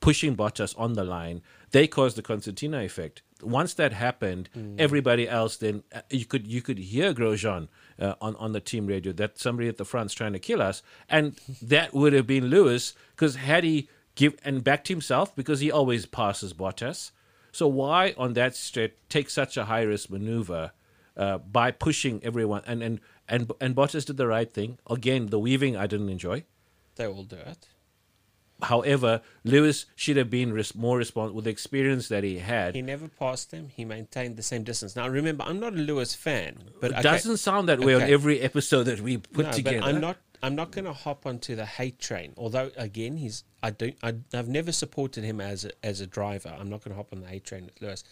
pushing Bottas on the line, they caused the concertina effect. Once that happened, everybody else then uh, you could you could hear Grosjean uh, on on the team radio that somebody at the front's trying to kill us, and that would have been Lewis because had he give and backed himself because he always passes Bottas. So why on that straight take such a high risk maneuver uh, by pushing everyone and and and and Bottas did the right thing again. The weaving I didn't enjoy. They all do it. However, Lewis should have been more responsible with the experience that he had. He never passed them. He maintained the same distance. Now, remember, I'm not a Lewis fan, but it okay- doesn't sound that way on every episode that we put no, together. I'm not. I'm not going to hop onto the hate train. Although, again, he's. I don't. I, I've never supported him as a, as a driver. I'm not going to hop on the hate train with Lewis.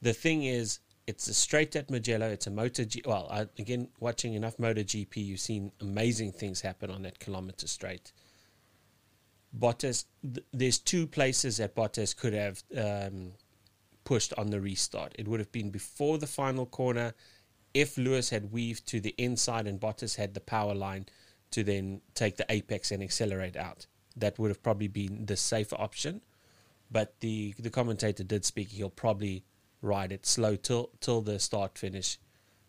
The thing is, it's a straight at Mugello. It's a motor. G, well, I, again, watching enough MotoGP, you've seen amazing things happen on that kilometer straight. Bottas. Th- there's two places that Bottas could have um, pushed on the restart. It would have been before the final corner if Lewis had weaved to the inside and Bottas had the power line to then take the apex and accelerate out. That would have probably been the safer option. But the the commentator did speak. He'll probably ride it slow till till the start finish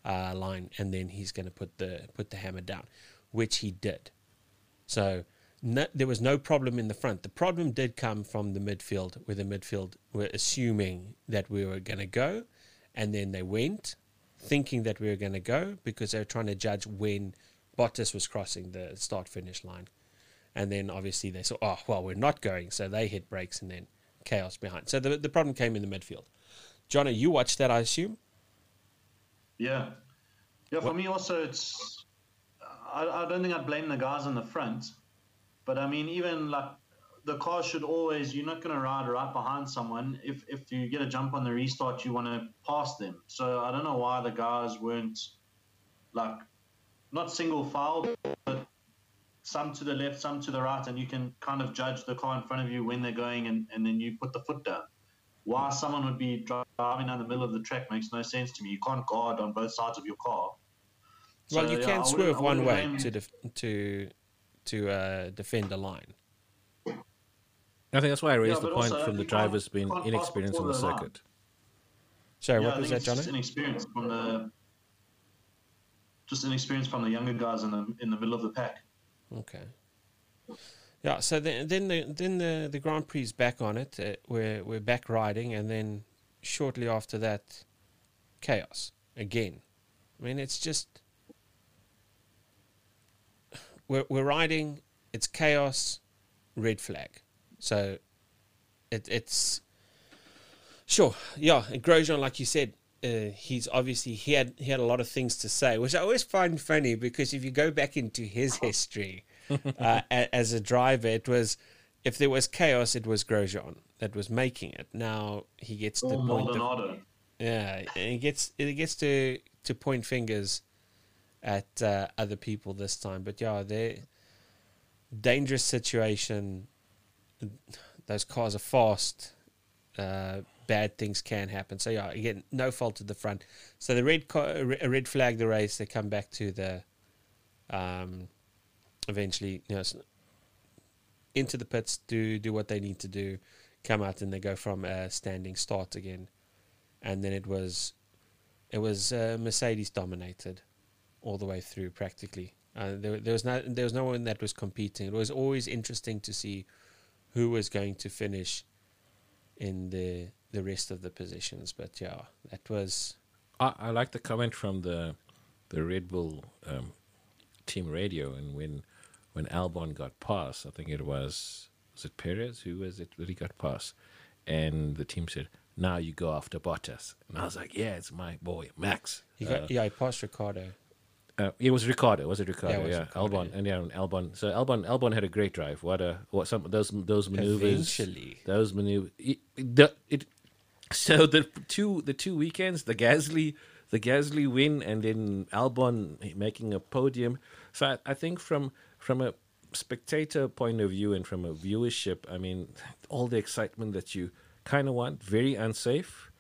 uh, line, and then he's going to put the put the hammer down, which he did. So no, there was no problem in the front. The problem did come from the midfield, where the midfield were assuming that we were going to go, and then they went, thinking that we were going to go because they were trying to judge when Bottas was crossing the start finish line. And then obviously they saw, oh, well, we're not going. So they hit brakes and then chaos behind. So the, the problem came in the midfield. Johnny, you watched that, I assume? Yeah. Yeah, for me also, it's. I, I don't think I'd blame the guys in the front. But I mean, even like the car should always, you're not going to ride right behind someone. If, if you get a jump on the restart, you want to pass them. So I don't know why the guys weren't like not single file, but some to the left, some to the right, and you can kind of judge the car in front of you when they're going, and, and then you put the foot down. Why someone would be driving down the middle of the track makes no sense to me. You can't guard on both sides of your car. well, So, you yeah, can I wouldn't- swerve one way blame- to def- to to uh, defend a line. I think that's why I raised Yeah, the point also, from the drivers being you can't pass inexperienced on before the the line. circuit. Sorry, Yeah, what I was think that, it's just Johnny? inexperience from the just an experience from the younger guys in the in the middle of the pack. Okay. Yeah, so then then the then the the Grand Prix is back on it. Uh, we're we're back riding, and then shortly after that, chaos again. I mean, it's just we're we're riding. It's chaos, red flag. So it it's sure, yeah. Grosjean, like you said, uh, he's obviously he had he had a lot of things to say, which I always find funny because if you go back into his history uh, as a driver, it was if there was chaos, it was Grosjean that was making it. Now he gets to Or point the, Maldonado. yeah, and he gets it gets to to point fingers at uh, other people this time. But yeah, they dangerous situation. Those cars are fast. Uh, bad things can happen. So yeah, again, no fault at the front. So the red a red flag the race. They come back to the, um, eventually, you know, into the pits, do do what they need to do, come out, and they go from a standing start again, and then it was, it was uh, Mercedes dominated, all the way through practically. Uh, there, there was no there was no one that was competing. It was always interesting to see who was going to finish in the the rest of the positions. But yeah, that was I, I like the comment from the the Red Bull um, team radio, and when when Albon got past, I think it was was it Perez who was it that he got past, and the team said, "Now you go after Bottas," and I was like, "Yeah, it's my boy Max." He Uh, got, yeah, he passed Ricciardo. uh, it was Ricciardo, was it Ricciardo? Yeah, it Yeah, was Ricciardo, Albon, yeah. and yeah, and Albon. So Albon, Albon had a great drive. What a what some those those maneuvers. Eventually. those maneuvers. It, it, so the two the two weekends, the Gasly, the Gasly win, and then Albon making a podium. So I, I think from from a spectator point of view and from a viewership, I mean, all the excitement that you kind of want. Very unsafe,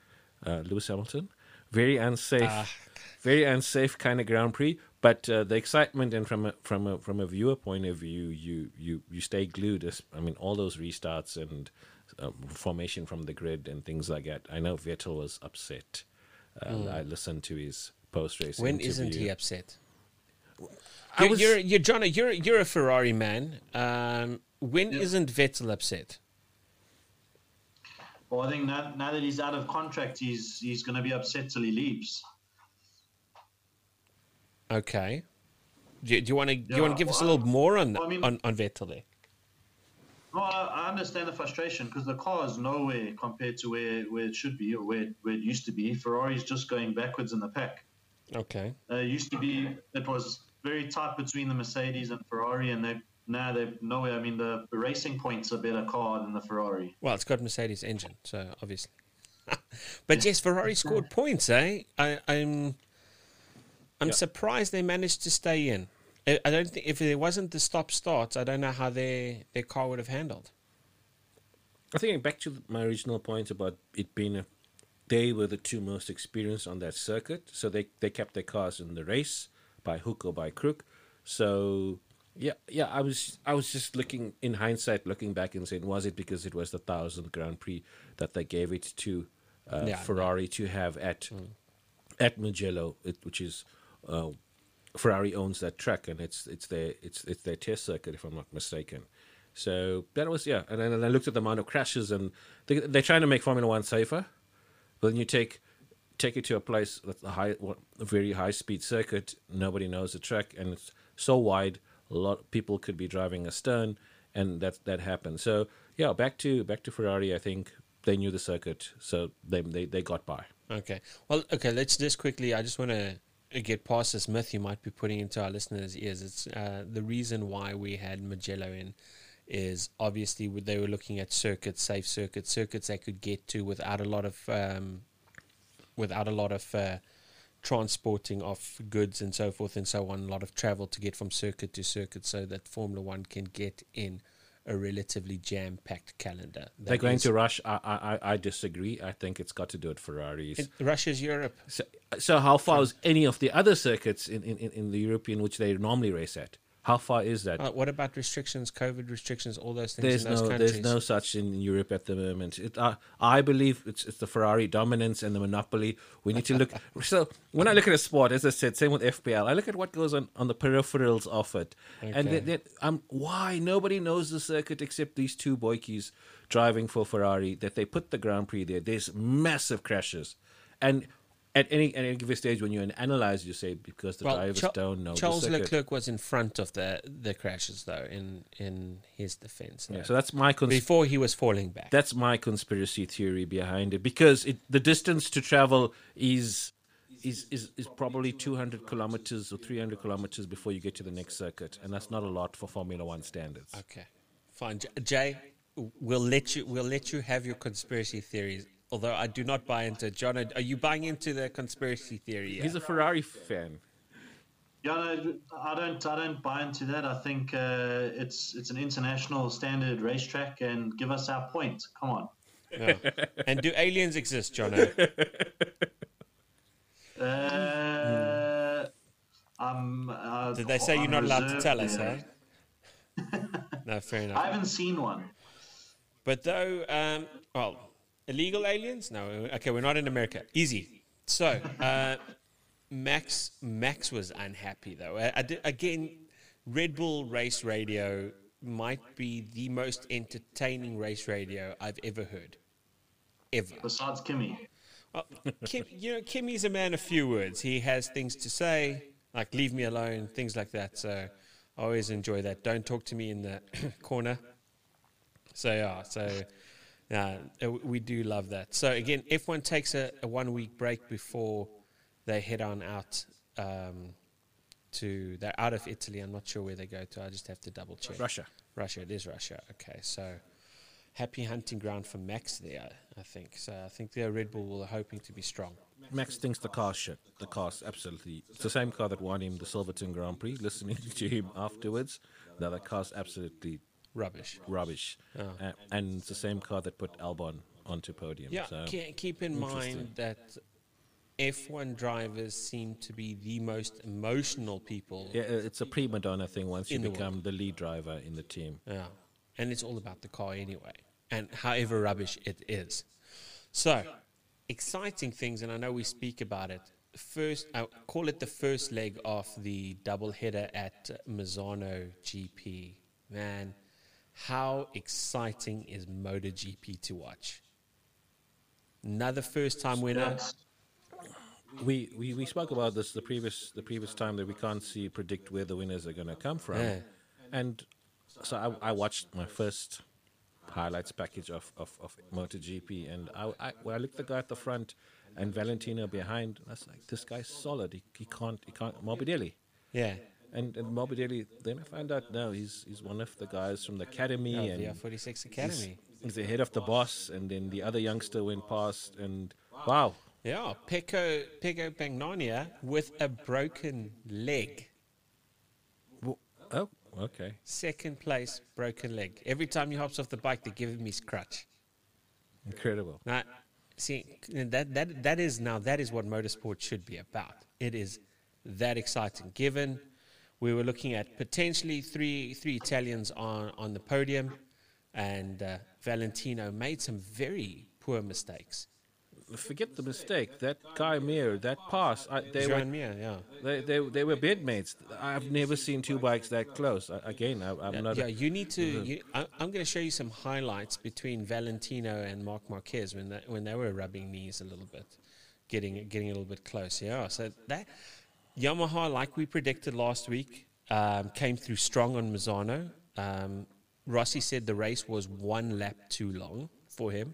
uh, Lewis Hamilton. Very unsafe Ah. very unsafe kind of Grand Prix. But uh, the excitement and from a from a from a viewer point of view, you you you stay glued. As- I mean, all those restarts and um, formation from the grid and things like that. I know Vettel was upset. Uh, I listened to his post race. When not he upset? I You're, was- you're, you're John. You're you're a Ferrari man. Um, when Yeah. not Vettel upset? Well, I think now, now that he's out of contract, he's he's going to be upset till he leaves. Okay. Do you, do you want to do you want Yeah, to give us a little more on well, I mean- on, on Vettel there? No, I, I understand the frustration because the car is nowhere compared to where, where it should be or where, where it used to be. Ferrari's just going backwards in the pack. Okay. Uh, it used to be it was very tight between the Mercedes and Ferrari, and they now they're nowhere. I mean, the, the Racing Point's a better car than the Ferrari. Well, it's got Mercedes engine, so obviously. but yes, Ferrari scored points, eh? I, I'm I'm Yeah. surprised they managed to stay in. I don't think if there wasn't the stop starts, I don't know how their their car would have handled. I think back to my original point about it being a, they were the two most experienced on that circuit, so they they kept their cars in the race by hook or by crook. So yeah, yeah, I was I was just looking in hindsight, looking back and saying, was it because it was the thousandth Grand Prix that they gave it to uh, Yeah. Ferrari to have at at Mugello, it, which is uh, Ferrari owns that track, and it's it's their it's it's their test circuit, if I'm not mistaken. So that was yeah, and then I looked at the amount of crashes, and they, they're trying to make Formula One safer. But then you take take it to a place that's a high, a very high speed circuit. Nobody knows the track, and it's so wide. A lot of people could be driving astern, and that that happened. So yeah, back to back to Ferrari. I think they knew the circuit, so they they, they got by. Okay. Well, okay. Let's just quickly. I just want to get past this myth you might be putting into our listeners' ears. It's uh, the reason why we had Mugello in is obviously they were looking at circuits, safe circuits, circuits they could get to without a lot of um, without a lot of uh, transporting of goods and so forth and so on. A lot of travel to get from circuit to circuit, so that Formula One can get in a relatively jam-packed calendar. They're going is- to rush. I, I I- disagree. I think it's got to do with Ferraris. It- Russia's Europe. So, so how far is any of the other circuits in, in- in the European which they normally race at? How far is that? Uh, what about restrictions, COVID restrictions, all those things there's in those no countries? there's no such in Europe at the moment. It, uh, I believe it's it's the Ferrari dominance and the monopoly. We need to look. so when I look at a sport, as I said, same with FPL, I look at what goes on on the peripherals of it, and Okay. then, then, um, why nobody knows the circuit except these two boykies driving for Ferrari. That they put the Grand Prix there. There's massive crashes, and. At any at any given stage, when you analyze, you say because the well, drivers Cha- don't know Charles. Leclerc was in front of the the crashes, though. In in his defense, Yeah, so that's my cons- before he was falling back. That's my conspiracy theory behind it because it, the distance to travel is is, is is probably 200 kilometers or 300 kilometers before you get to the next circuit, and that's not a lot for Formula One standards. okay, fine, Jay. We'll let you. We'll let you have your conspiracy theories. Although I do not buy into John. Are you buying into the conspiracy theory? He's a Ferrari fan. Yeah, no, I don't. I don't buy into that. I think uh, it's it's an international standard racetrack, and give us our point. Come on. No. And do aliens exist, John? Uh, um, uh, Did they say you're not allowed to tell us? there. Eh? No, fair enough. I haven't seen one. But though, um, well, illegal aliens? No, okay, we're not in America. Easy. So, uh, Max Max was unhappy though. I, I did, again, Red Bull Race Radio might be the most entertaining race radio I've ever heard, ever. Besides Kimi, Well, Kim, you know, Kimi's a man of few words. He has things to say, like leave me alone, things like that. So I always enjoy that. Don't talk to me in the corner. So yeah, so uh, we do love that. So again, F1 takes a, a one week break before they head on out um, to they're out of Italy. I'm not sure where they go to. I just have to double check. Russia. Russia. It is Russia. Okay, so happy hunting ground for Max there. I think so. I think the Red Bull were hoping to be strong. Max thinks the car's shit. The car's absolutely. It's the same car that won him the Silverstone Grand Prix. Listening to him afterwards, now the car's absolutely Rubbish. rubbish. Oh. Uh, and it's the same car that put Albon onto podium. Yeah, so keep in mind that F1 drivers seem to be the most emotional people. yeah, uh, it's a prima donna thing once you In the become the lead driver in the team. Yeah. And it's all about the car anyway, and however rubbish it is. So, exciting things, and I know we speak about it. First, I call it the first leg of the double header at Misano GP. Man, how exciting is MotoGP to watch? Another first time winner. We, we we spoke about this the previous the previous time that we can't see predict where the winners are going to come from, Yeah. and so I, I watched my first highlights package of, of, of MotoGP, and I, I when I looked at the guy at the front and Valentino behind, I was like, this guy's solid. He, he can't he can't Morbidelli. Yeah. And, and Morbidelli, then I found out no, he's he's one of the guys from the academy, Oh, and the 46 Academy. he's the head of the boss. And then the other youngster went past, and wow, Yeah, Pecco, Pecco Bagnaia with a broken leg. Wo- oh, okay. Second place, broken leg. Every time he hops off the bike, they give him his crutch. Incredible. Now, see, that, that, that is now, that is what motorsport should be about. It is that exciting. Given we were looking at potentially three, three Italians on, on the podium, and uh, Valentino made some very poor mistakes. Forget the mistake. That Guy Mir, that pass, I, they were Joan Mir, yeah. they, they they were bedmates. I've never seen two bikes that close. I, again, I, I'm not. yeah, you need to. You, I, I'm going to show you some highlights between Valentino and Marc Marquez when they, when they were rubbing knees a little bit, getting getting a little bit close. Yeah, so that Yamaha, like we predicted last week, um, came through strong on Misano. Um, Rossi said the race was one lap too long for him,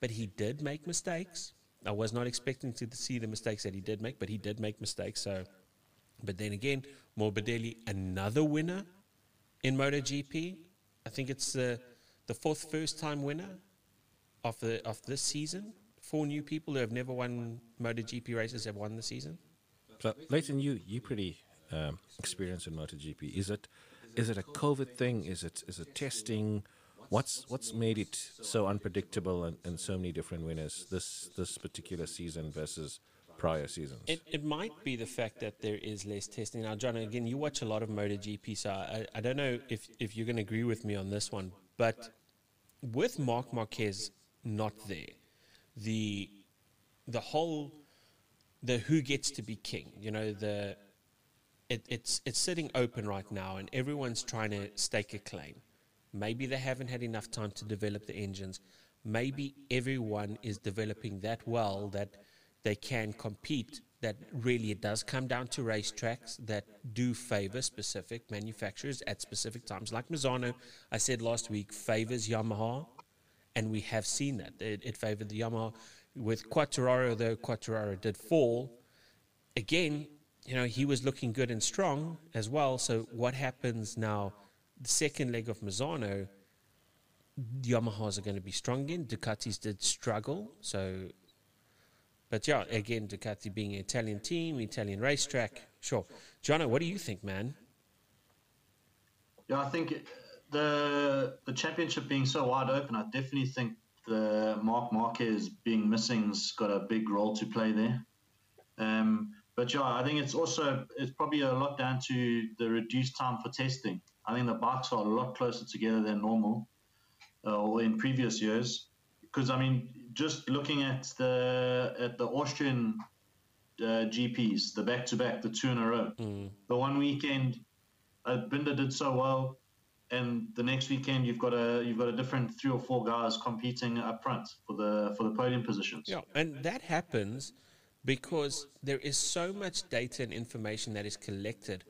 but he did make mistakes. I was not expecting to see the mistakes that he did make, but he did make mistakes. So, but then again, Morbidelli, another winner in MotoGP. I think it's the the fourth first time winner of the of this season. Four new people who have never won MotoGP races have won the season. So, Leighton, you you pretty um, experienced in MotoGP. Is it is it a COVID thing? Is it is it testing? What's what's made it so unpredictable and, and so many different winners this this particular season versus prior seasons? It, it might be the fact that there is less testing. Now, John, again, you watch a lot of MotoGP, so I, I don't know if, if you're going to agree with me on this one, but with Marc Marquez not there, the the whole the who gets to be king, you know, the it, it's it's sitting open right now, and everyone's trying to stake a claim. Maybe they haven't had enough time to develop the engines. Maybe everyone is developing that well that they can compete. That really it does come down to racetracks that do favor specific manufacturers at specific times. Like Misano, I said last week, favors Yamaha, and we have seen that. It, it favored the Yamaha. With Quartararo, though Quartararo did fall, again, you know, he was looking good and strong as well. So what happens now? The second leg of Misano, Yamahas are going to be strong again. Ducatis did struggle. So, but yeah, again, Ducati being an Italian team, Italian racetrack, sure. Jono, what do you think, man? Yeah, I think it- the the championship being so wide open, I definitely think the Marc Marquez being missing's got a big role to play there. Um, but yeah, I think it's also it's probably a lot down to the reduced time for testing. I think the bikes are a lot closer together than normal, uh, or in previous years. Because I mean, just looking at the at the Austrian uh, GPs, the back to back, the two in a row. The one weekend, uh, Binder did so well. And the next weekend you've got a you've got a different three or four guys competing up front for the for the podium positions. Yeah, and that happens because there is so much data and information that is collected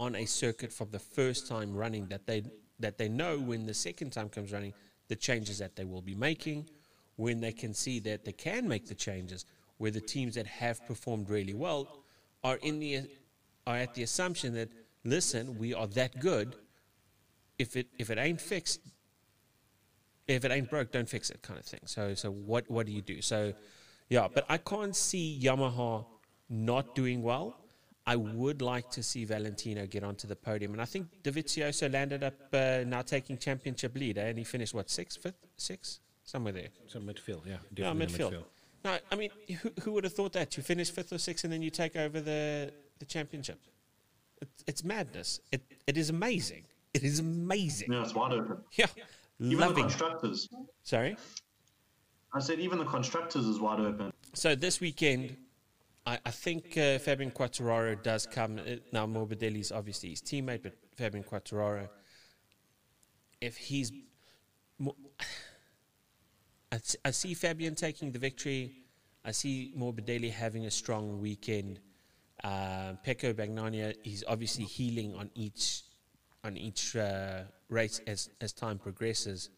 on a circuit from the first time running that they that they know when the second time comes running the changes that they will be making, when they can see that they can make the changes, where the teams that have performed really well are in the are at the assumption that listen, we are that good. If it if it ain't fixed, if it ain't broke, don't fix it, kind of thing. So so what what do you do? So yeah, but I can't see Yamaha not doing well. I would like to see Valentino get onto the podium, and I think Dovizioso landed up uh, now taking championship lead, eh? and he finished what sixth, fifth, sixth, somewhere there. So midfield, yeah. Yeah, definitely midfield. No, I mean, who, who would have thought that you finish fifth or sixth, and then you take over the the championship? It, it's madness. It it is amazing. It is amazing. Yeah, it's wide open. Yeah, Even the constructors. Sorry. I said even the constructors is wide open. So this weekend, I, I think uh, Fabian Quartararo does come. Now Morbidelli is obviously his teammate, but Fabian Quartararo, if he's, mo- I, s- I see Fabian taking the victory. I see Morbidelli having a strong weekend. Uh, Pecco Bagnaia, he's obviously healing on each on each uh, race as as time progresses.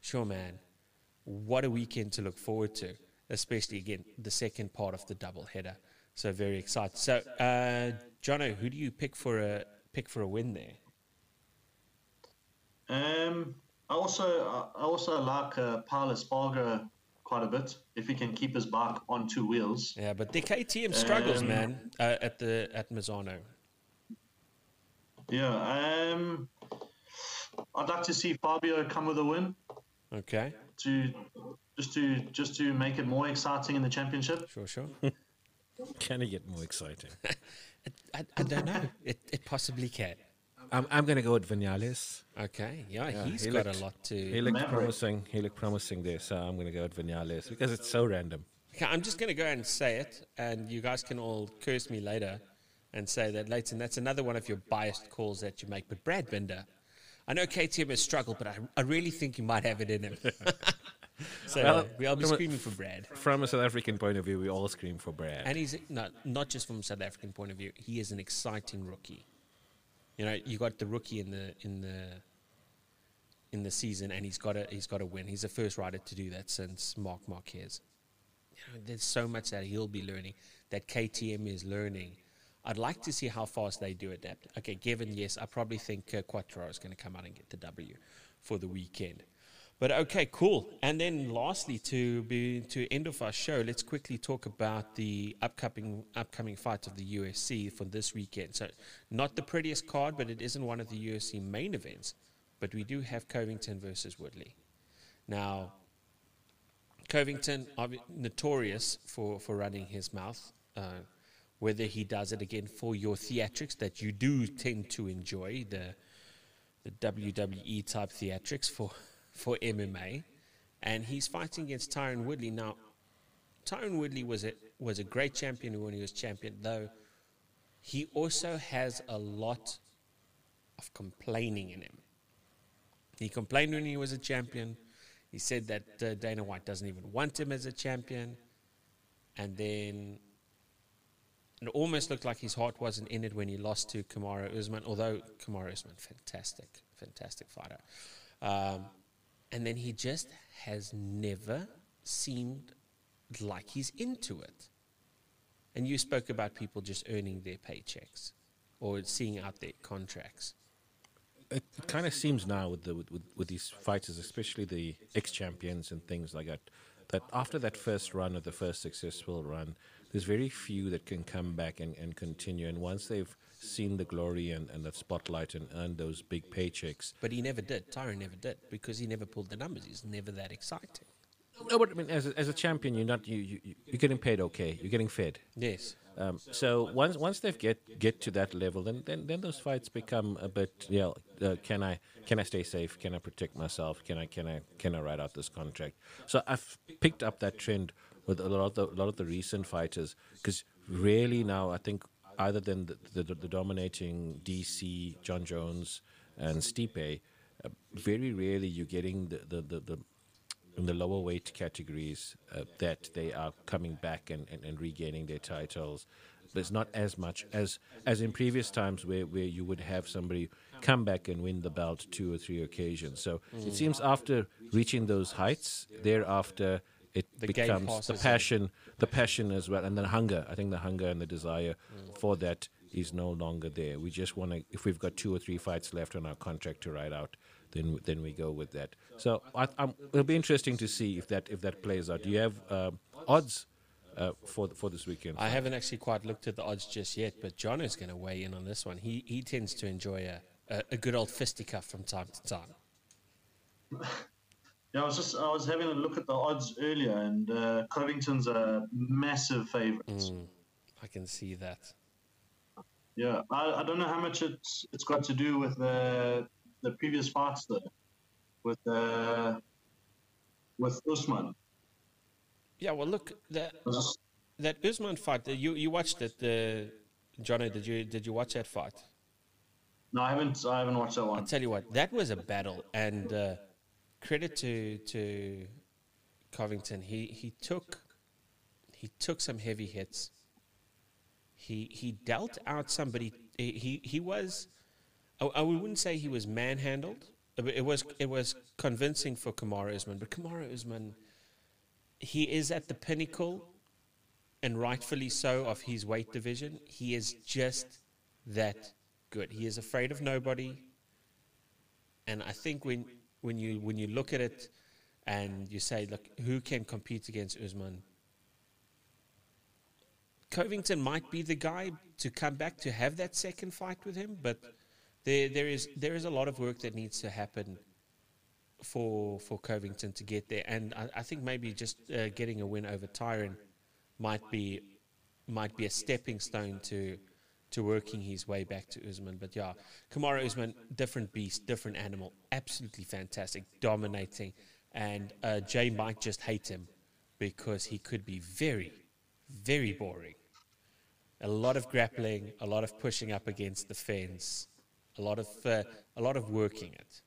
Sure, man what a weekend to look forward to, especially again the second part of the double header. So very excited. So, uh, Jono, who do you pick for a pick for a win there? Um, I also I also like uh, Pol Espargaro quite a bit if he can keep his bike on two wheels. Yeah, but the KTM struggles, Um, man, uh, at the at Misano. Yeah. Um, I'd like to see Fabio come with a win Okay, to just to just to make it more exciting in the championship. sure, sure. Can it get more exciting? I, I don't know. It it possibly can. I'm, I'm going to go with Vinales. Okay, yeah, Yeah, he's he got looked- a lot to. He to. looked Maverick. promising. He looked promising there, so I'm going to go with Vinales because it's so random. Okay, I'm just going to go and say it, and you guys can all curse me later and say that, Leighton, that's another one of your biased calls that you make. But Brad Binder, I know KTM has struggled, but I, I really think you might have it in him. so Well, we'll be a- screaming for Brad. From a South African point of view, we all scream for Brad. And he's not, not just from a South African point of view, he is an exciting rookie. You know, you got the rookie in the in the in the season, and he's got a he's got to win. He's the first rider to do that since Marc Marquez. You know, there's so much that he'll be learning, that KTM is learning. I'd like to see how fast they do adapt. Okay, given yes, I probably think uh, Quattro is going to come out and get the W for the weekend. But okay, cool. And then lastly, to be to end off our show, let's quickly talk about the upcoming upcoming fight of the UFC for this weekend. So, not the prettiest card, but it isn't one of the UFC main events. But we do have Covington versus Woodley. Now, Covington, notorious for, for running his mouth. Uh, whether he does it again for your theatrics that you do tend to enjoy, the the WWE type theatrics for, for MMA. And he's fighting against Tyron Woodley. Now, Tyron Woodley was a, was a great champion when he was champion, though he also has a lot of complaining in him. He complained when he was a champion. He said that uh, Dana White doesn't even want him as a champion. And then it almost looked like his heart wasn't in it when he lost to Kamaru Usman, although Kamaru Usman, fantastic, fantastic fighter. Um, and then he just has never seemed like he's into it. And you spoke about people just earning their paychecks or seeing out their contracts. it kind of seems now with the with, with, these fighters, especially the ex champions and things like that, that after that first run or the first successful run, there's very few that can come back and, and continue. And once they've seen the glory and, and that spotlight and earned those big paychecks, But he never did. Tyron never did because he never pulled the numbers. He's never that exciting. no, but I mean, as a, as a champion, you're not you, you you're getting paid okay, you're getting fed. Yes. Um, so once once they get get to that level, then, then then those fights become a bit. You know, uh, can I can I stay safe? Can I protect myself? Can I can I can I ride out this contract? So I've picked up that trend with a lot of the, a lot of the recent fighters because really now I think either than the, the, the dominating DC Jon Jones. and Stipe, uh, very rarely you're getting the, the, the, the in the lower weight categories uh, that they are coming back and, and, and regaining their titles. There's not as much as as in previous times where, where you would have somebody come back and win the belt two or three occasions. So it seems after reaching those heights, thereafter it The becomes the passes on. passion, the passion as well, and then hunger. I think the hunger and the desire for that is no longer there. We just want to. If we've got two or three fights left on our contract to ride out, then then we go with that. So I, I'm, it'll be interesting to see if that if that plays out. Do you have um, odds uh, for for this weekend? I haven't actually quite looked at the odds just yet, but John is going to weigh in on this one. He he tends to enjoy a, a, a good old fisticuff from time to time. Yeah, I was just I was having a look at the odds earlier, and uh, Covington's a massive favorite. Mm, I can see that. Yeah, I, I don't know how much it's it's got to do with the the previous fights though, with uh, with Usman. Yeah, well, look that I that Usman fight. uh, You you watched it, the Johnny? Did you did you watch that fight? no, I haven't I haven't watched that one. I'll tell you what, that was a battle, and uh, credit to to Covington. He he took he took some heavy hits. He he dealt out somebody. He he, was. I, I wouldn't say he was manhandled. It was it was convincing for Kamaru Usman, but Kamaru Usman, he is at the pinnacle, and rightfully so, of his weight division. He is just that good. He is afraid of nobody. And I think when when you when you look at it and you say, look, who can compete against Usman? Covington might be the guy to come back to have that second fight with him, but there there is there is a lot of work that needs to happen for for Covington to get there. And I, I think maybe just uh, getting a win over Tyron might be might be a stepping stone to to working his way back to Usman. But yeah, Kamaru Usman, different beast, different animal, absolutely fantastic, dominating. And uh, Jay might just hate him because he could be very, very boring. A lot of grappling, a lot of pushing up against the fence, a lot of uh, a lot of working it.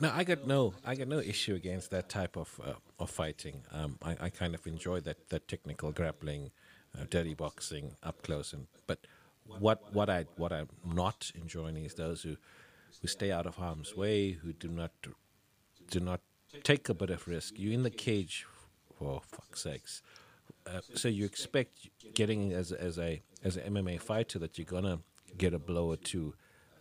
No, I got no, I got no issue against that type of uh, of fighting. Um, I, I kind of enjoy that that technical grappling, uh, dirty boxing up close. And but what what I what I'm not enjoying is those who who stay out of harm's way, who do not do not take a bit of risk. You're in the cage, for fuck's sakes. Uh, so you expect getting as as a as an MMA fighter that you're gonna get a blow or two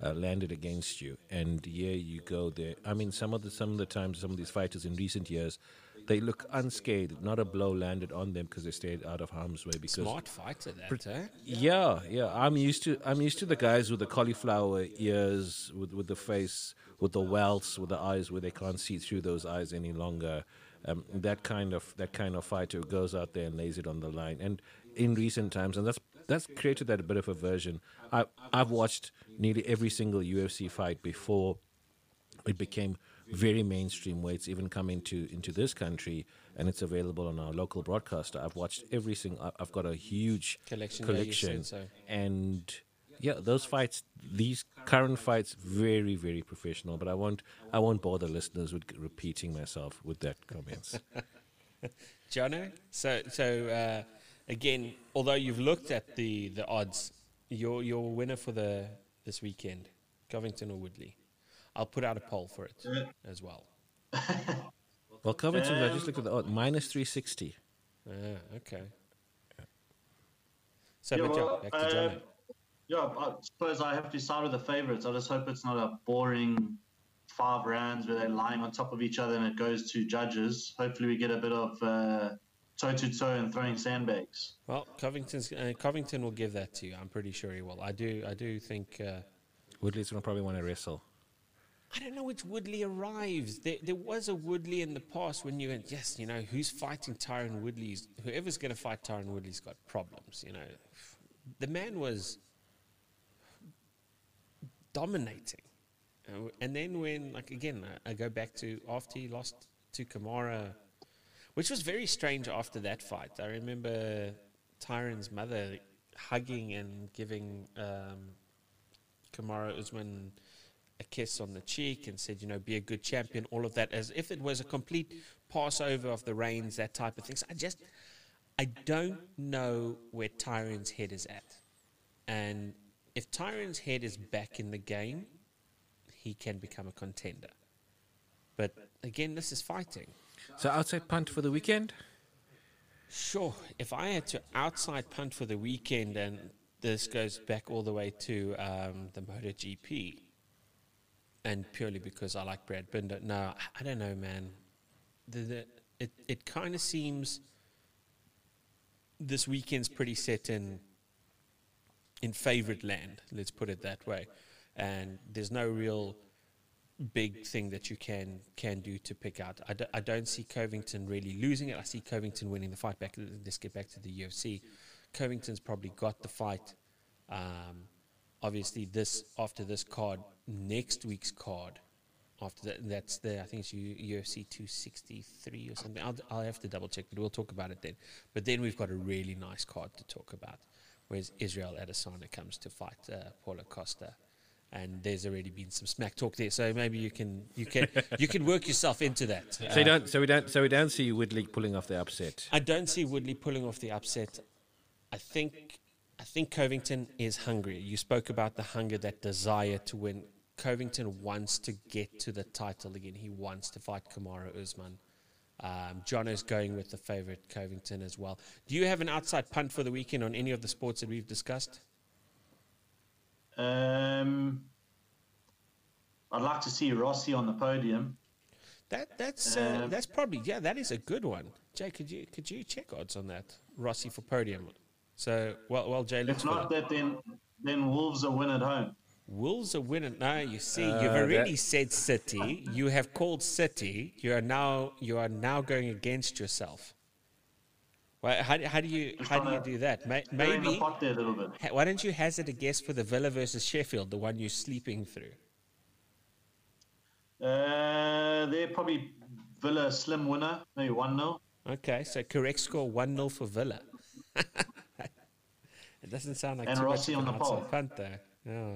uh, landed against you, and here you go there. I mean, some of the some of the times, some of these fighters in recent years, they look unscathed. Not a blow landed on them because they stayed out of harm's way. Because Smart fighter, that, eh? yeah, yeah. I'm used to I'm used to the guys with the cauliflower ears, with with the face, with the welts, with the eyes where they can't see through those eyes any longer. Um, that kind of that kind of fighter who goes out there and lays it on the line. And in recent times, and that's that's created that a bit of aversion. I I've watched nearly every single UFC fight before it became very mainstream weights even come into into this country and it's available on our local broadcaster i've watched every single i've got a huge Collection, collection so. and yeah those fights these current fights very very professional but i won't i won't bother listeners with repeating myself with that comments Jono. So, so uh, again, although you've looked at the, the odds, your your winner for the this weekend, Covington or Woodley, I'll put out a poll for it as well. well covington i just looked at the odd minus 360 Ah, okay. So, Yeah, but yeah, well, back to uh, Jono. Yeah, I suppose I have to side with the favorites. I just hope it's not a boring five rounds where they're lying on top of each other and it goes to judges. Hopefully, we get a bit of toe to toe and throwing sandbags. Well, Covington's uh, Covington will give that to you. I'm pretty sure he will. I do. I do think. Uh, woodley's going to probably want to wrestle I don't know which Woodley arrives. There, there was a Woodley in the past when you went, yes, you know, who's fighting Tyron Woodley's? Whoever's going to fight Tyron Woodley's got problems, you know. The man was dominating. And then when, like, again, I, I go back to after he lost to Kamaru, which was very strange after that fight. I remember Tyron's mother hugging and giving um, Kamaru Usman a kiss on the cheek and said, you know, be a good champion, all of that, as if it was a complete passover of the reins, that type of things. I just, I don't know where Tyron's head is at. And if Tyron's head is back in the game, he can become a contender. But again, this is fighting. So outside punt for the weekend. Sure. If I had to outside punt for the weekend, and this goes back all the way to um, the MotoGP, and purely because I like Brad Binder. No, I don't know, man. The, the, it it kind of seems this weekend's pretty set in in favourite land. Let's put it that way, and there's no real big thing that you can can do to pick out. I don't see Covington really losing it. I see Covington winning the fight. Back. Let's get back to the UFC. Covington's probably got the fight. Um, obviously, this after this card, next week's card, after that, that's the I think it's UFC 263 or something. I'll, I'll have to double check, but we'll talk about it then. But then we've got a really nice card to talk about, where Israel Adesanya comes to fight uh, Paulo Costa and there's already been some smack talk there. So maybe you can you can you can work yourself into that. So you don't. So we don't. So we don't see Woodley pulling off the upset. I don't see Woodley pulling off the upset. I think I think Covington is hungry. You spoke about the hunger, that desire to win. Covington wants to get to the title again. He wants to fight Kamaru Usman. Um, is going with the favorite Covington as well. Do you have an outside punt for the weekend on any of the sports that we've discussed? Um, I'd like to see Rossi on the podium. That that's uh, Um, that's probably yeah that is a good one. Jay, could you could you check odds on that Rossi for podium? So well well Jay looks If not that. that, then then Wolves are win at home. Wolves are winning. No, you see, Uh, you've already that- said City. You have called City. You are now you are now going against yourself. Well, how, do- how do you how do you do that? May, the maybe pot there a little bit. why don't you hazard a guess for the Villa versus Sheffield, the one you're sleeping through? Uh, they're probably Villa slim winner, maybe 1 0. Okay, so correct score one 0 for Villa. it doesn't sound like And too Rossi much of on an the outside pole. punt there. Yeah,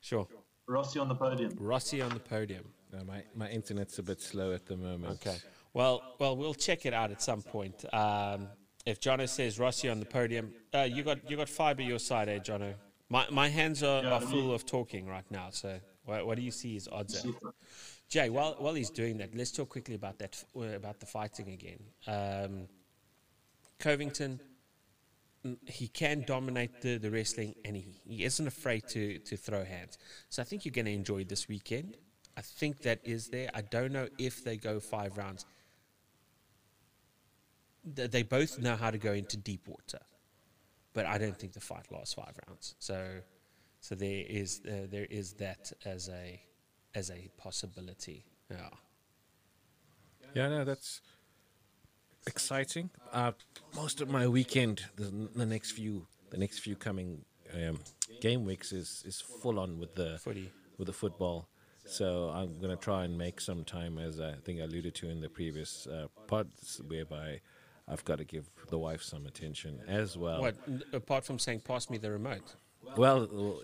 sure. Rossi on the podium. Rossi on the podium. No, my my internet's a bit slow at the moment. Okay. Well, well, we'll check it out at some point. Um, if Jono says Rossi on the podium, uh, you got you got fiber your side, eh, Jono? My my hands are, Yeah, are full of talking right now. So what, what do you see as odds? At? Jay, while while he's doing that, let's talk quickly about that uh, about the fighting again. Um, Covington, he can dominate the, the wrestling, and he, he isn't afraid to to throw hands. So I think you're going to enjoy this weekend. I think that is there. I don't know if they go five rounds. Th- They both know how to go into deep water, but I don't think the fight lasts five rounds. So, so there is uh, there is that as a as a possibility. Yeah. Yeah, no, that's exciting. Uh, most of my weekend, the, the next few, the next few coming um, game weeks is is full on with the Footy. with the football. So I'm gonna try and make some time, as I think I alluded to in the previous uh, pods, whereby I've got to give the wife some attention as well. What n- apart from saying pass me the remote? Well, well,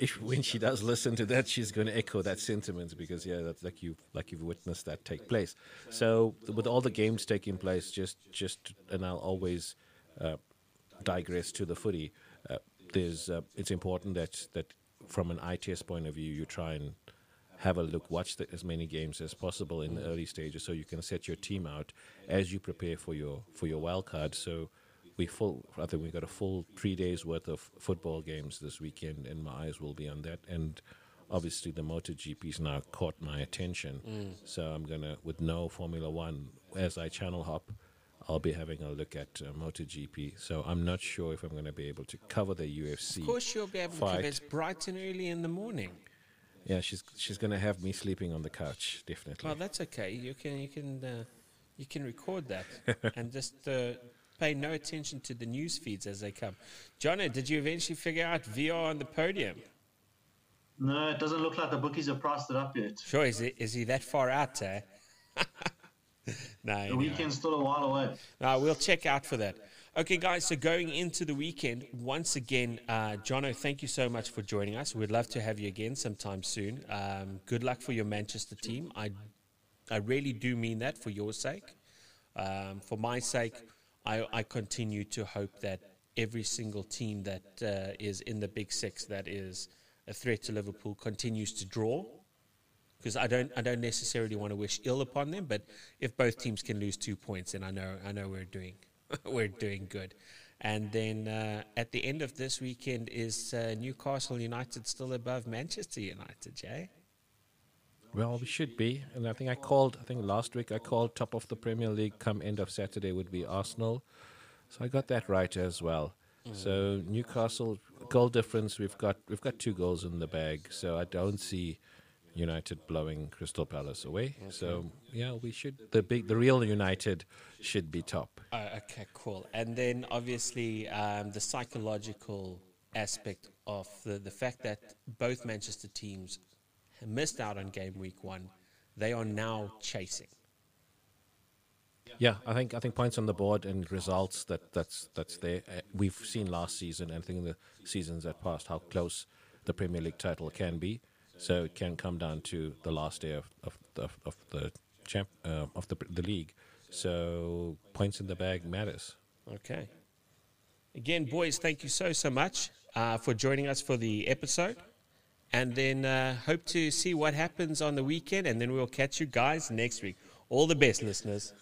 if, when she does listen to that, she's going to echo that sentiment because yeah, that's like you like you've witnessed that take place. So with all the games taking place, just just and I'll always uh, digress to the footy. Uh, there's uh, it's important that that from an ITS point of view, you try and have a look, watch the, as many games as possible in the early stages, so you can set your team out as you prepare for your for your wild card. So we full. I think we got a full three days worth of football games this weekend, and my eyes will be on that. And obviously, the MotoGP's now caught my attention. So I'm gonna, with no Formula One, as I channel hop, I'll be having a look at uh, MotoGP. So I'm not sure if I'm gonna be able to cover the UFC. Of course, you'll be able to. fight. It's bright and early in the morning. Yeah, she's she's gonna have me sleeping on the couch, definitely. Well, that's okay. You can you can uh, you can record that and just uh, pay no attention to the news feeds as they come. Jono, did you eventually figure out VR on the podium? No, it doesn't look like the bookies have priced it up yet. Sure, is he, is he that far out? Eh? no, The anyway. weekend's still a while away. No, we'll check out for that. Okay, guys, so going into the weekend, once again, uh, Jono, thank you so much for joining us. We'd love to have you again sometime soon. Um, good luck for your Manchester team. I, I really do mean that for your sake. Um, for my sake, I, I continue to hope that every single team that uh, is in the Big Six that is a threat to Liverpool continues to draw. Because I don't, I don't necessarily want to wish ill upon them, but if both teams can lose two points, then I know, I know we're doing we're doing good. And then uh, at the end of this weekend is uh, Newcastle United still above Manchester United, Jay? Well, we should be. And I think I called, I think last week I called top of the Premier League come end of Saturday would be Arsenal. So I got that right as well. Mm. So Newcastle goal difference we've got we've got two goals in the bag. So I don't see United blowing Crystal Palace away. Okay. So yeah, we should the big the real United should be top. Oh, okay, cool. And then obviously um, the psychological aspect of the the fact that both Manchester teams missed out on game week one, they are now chasing. Yeah, I think I think points on the board and results that that's that's there. Uh, we've seen last season and I think in the seasons that passed how close the Premier League title can be. So it can come down to the last day of of the, of the champ uh, of the the league. So points in the bag matters. Okay. Again, boys, thank you so so much uh, for joining us for the episode, and then uh, hope to see what happens on the weekend, and then we'll catch you guys next week. All the best, listeners.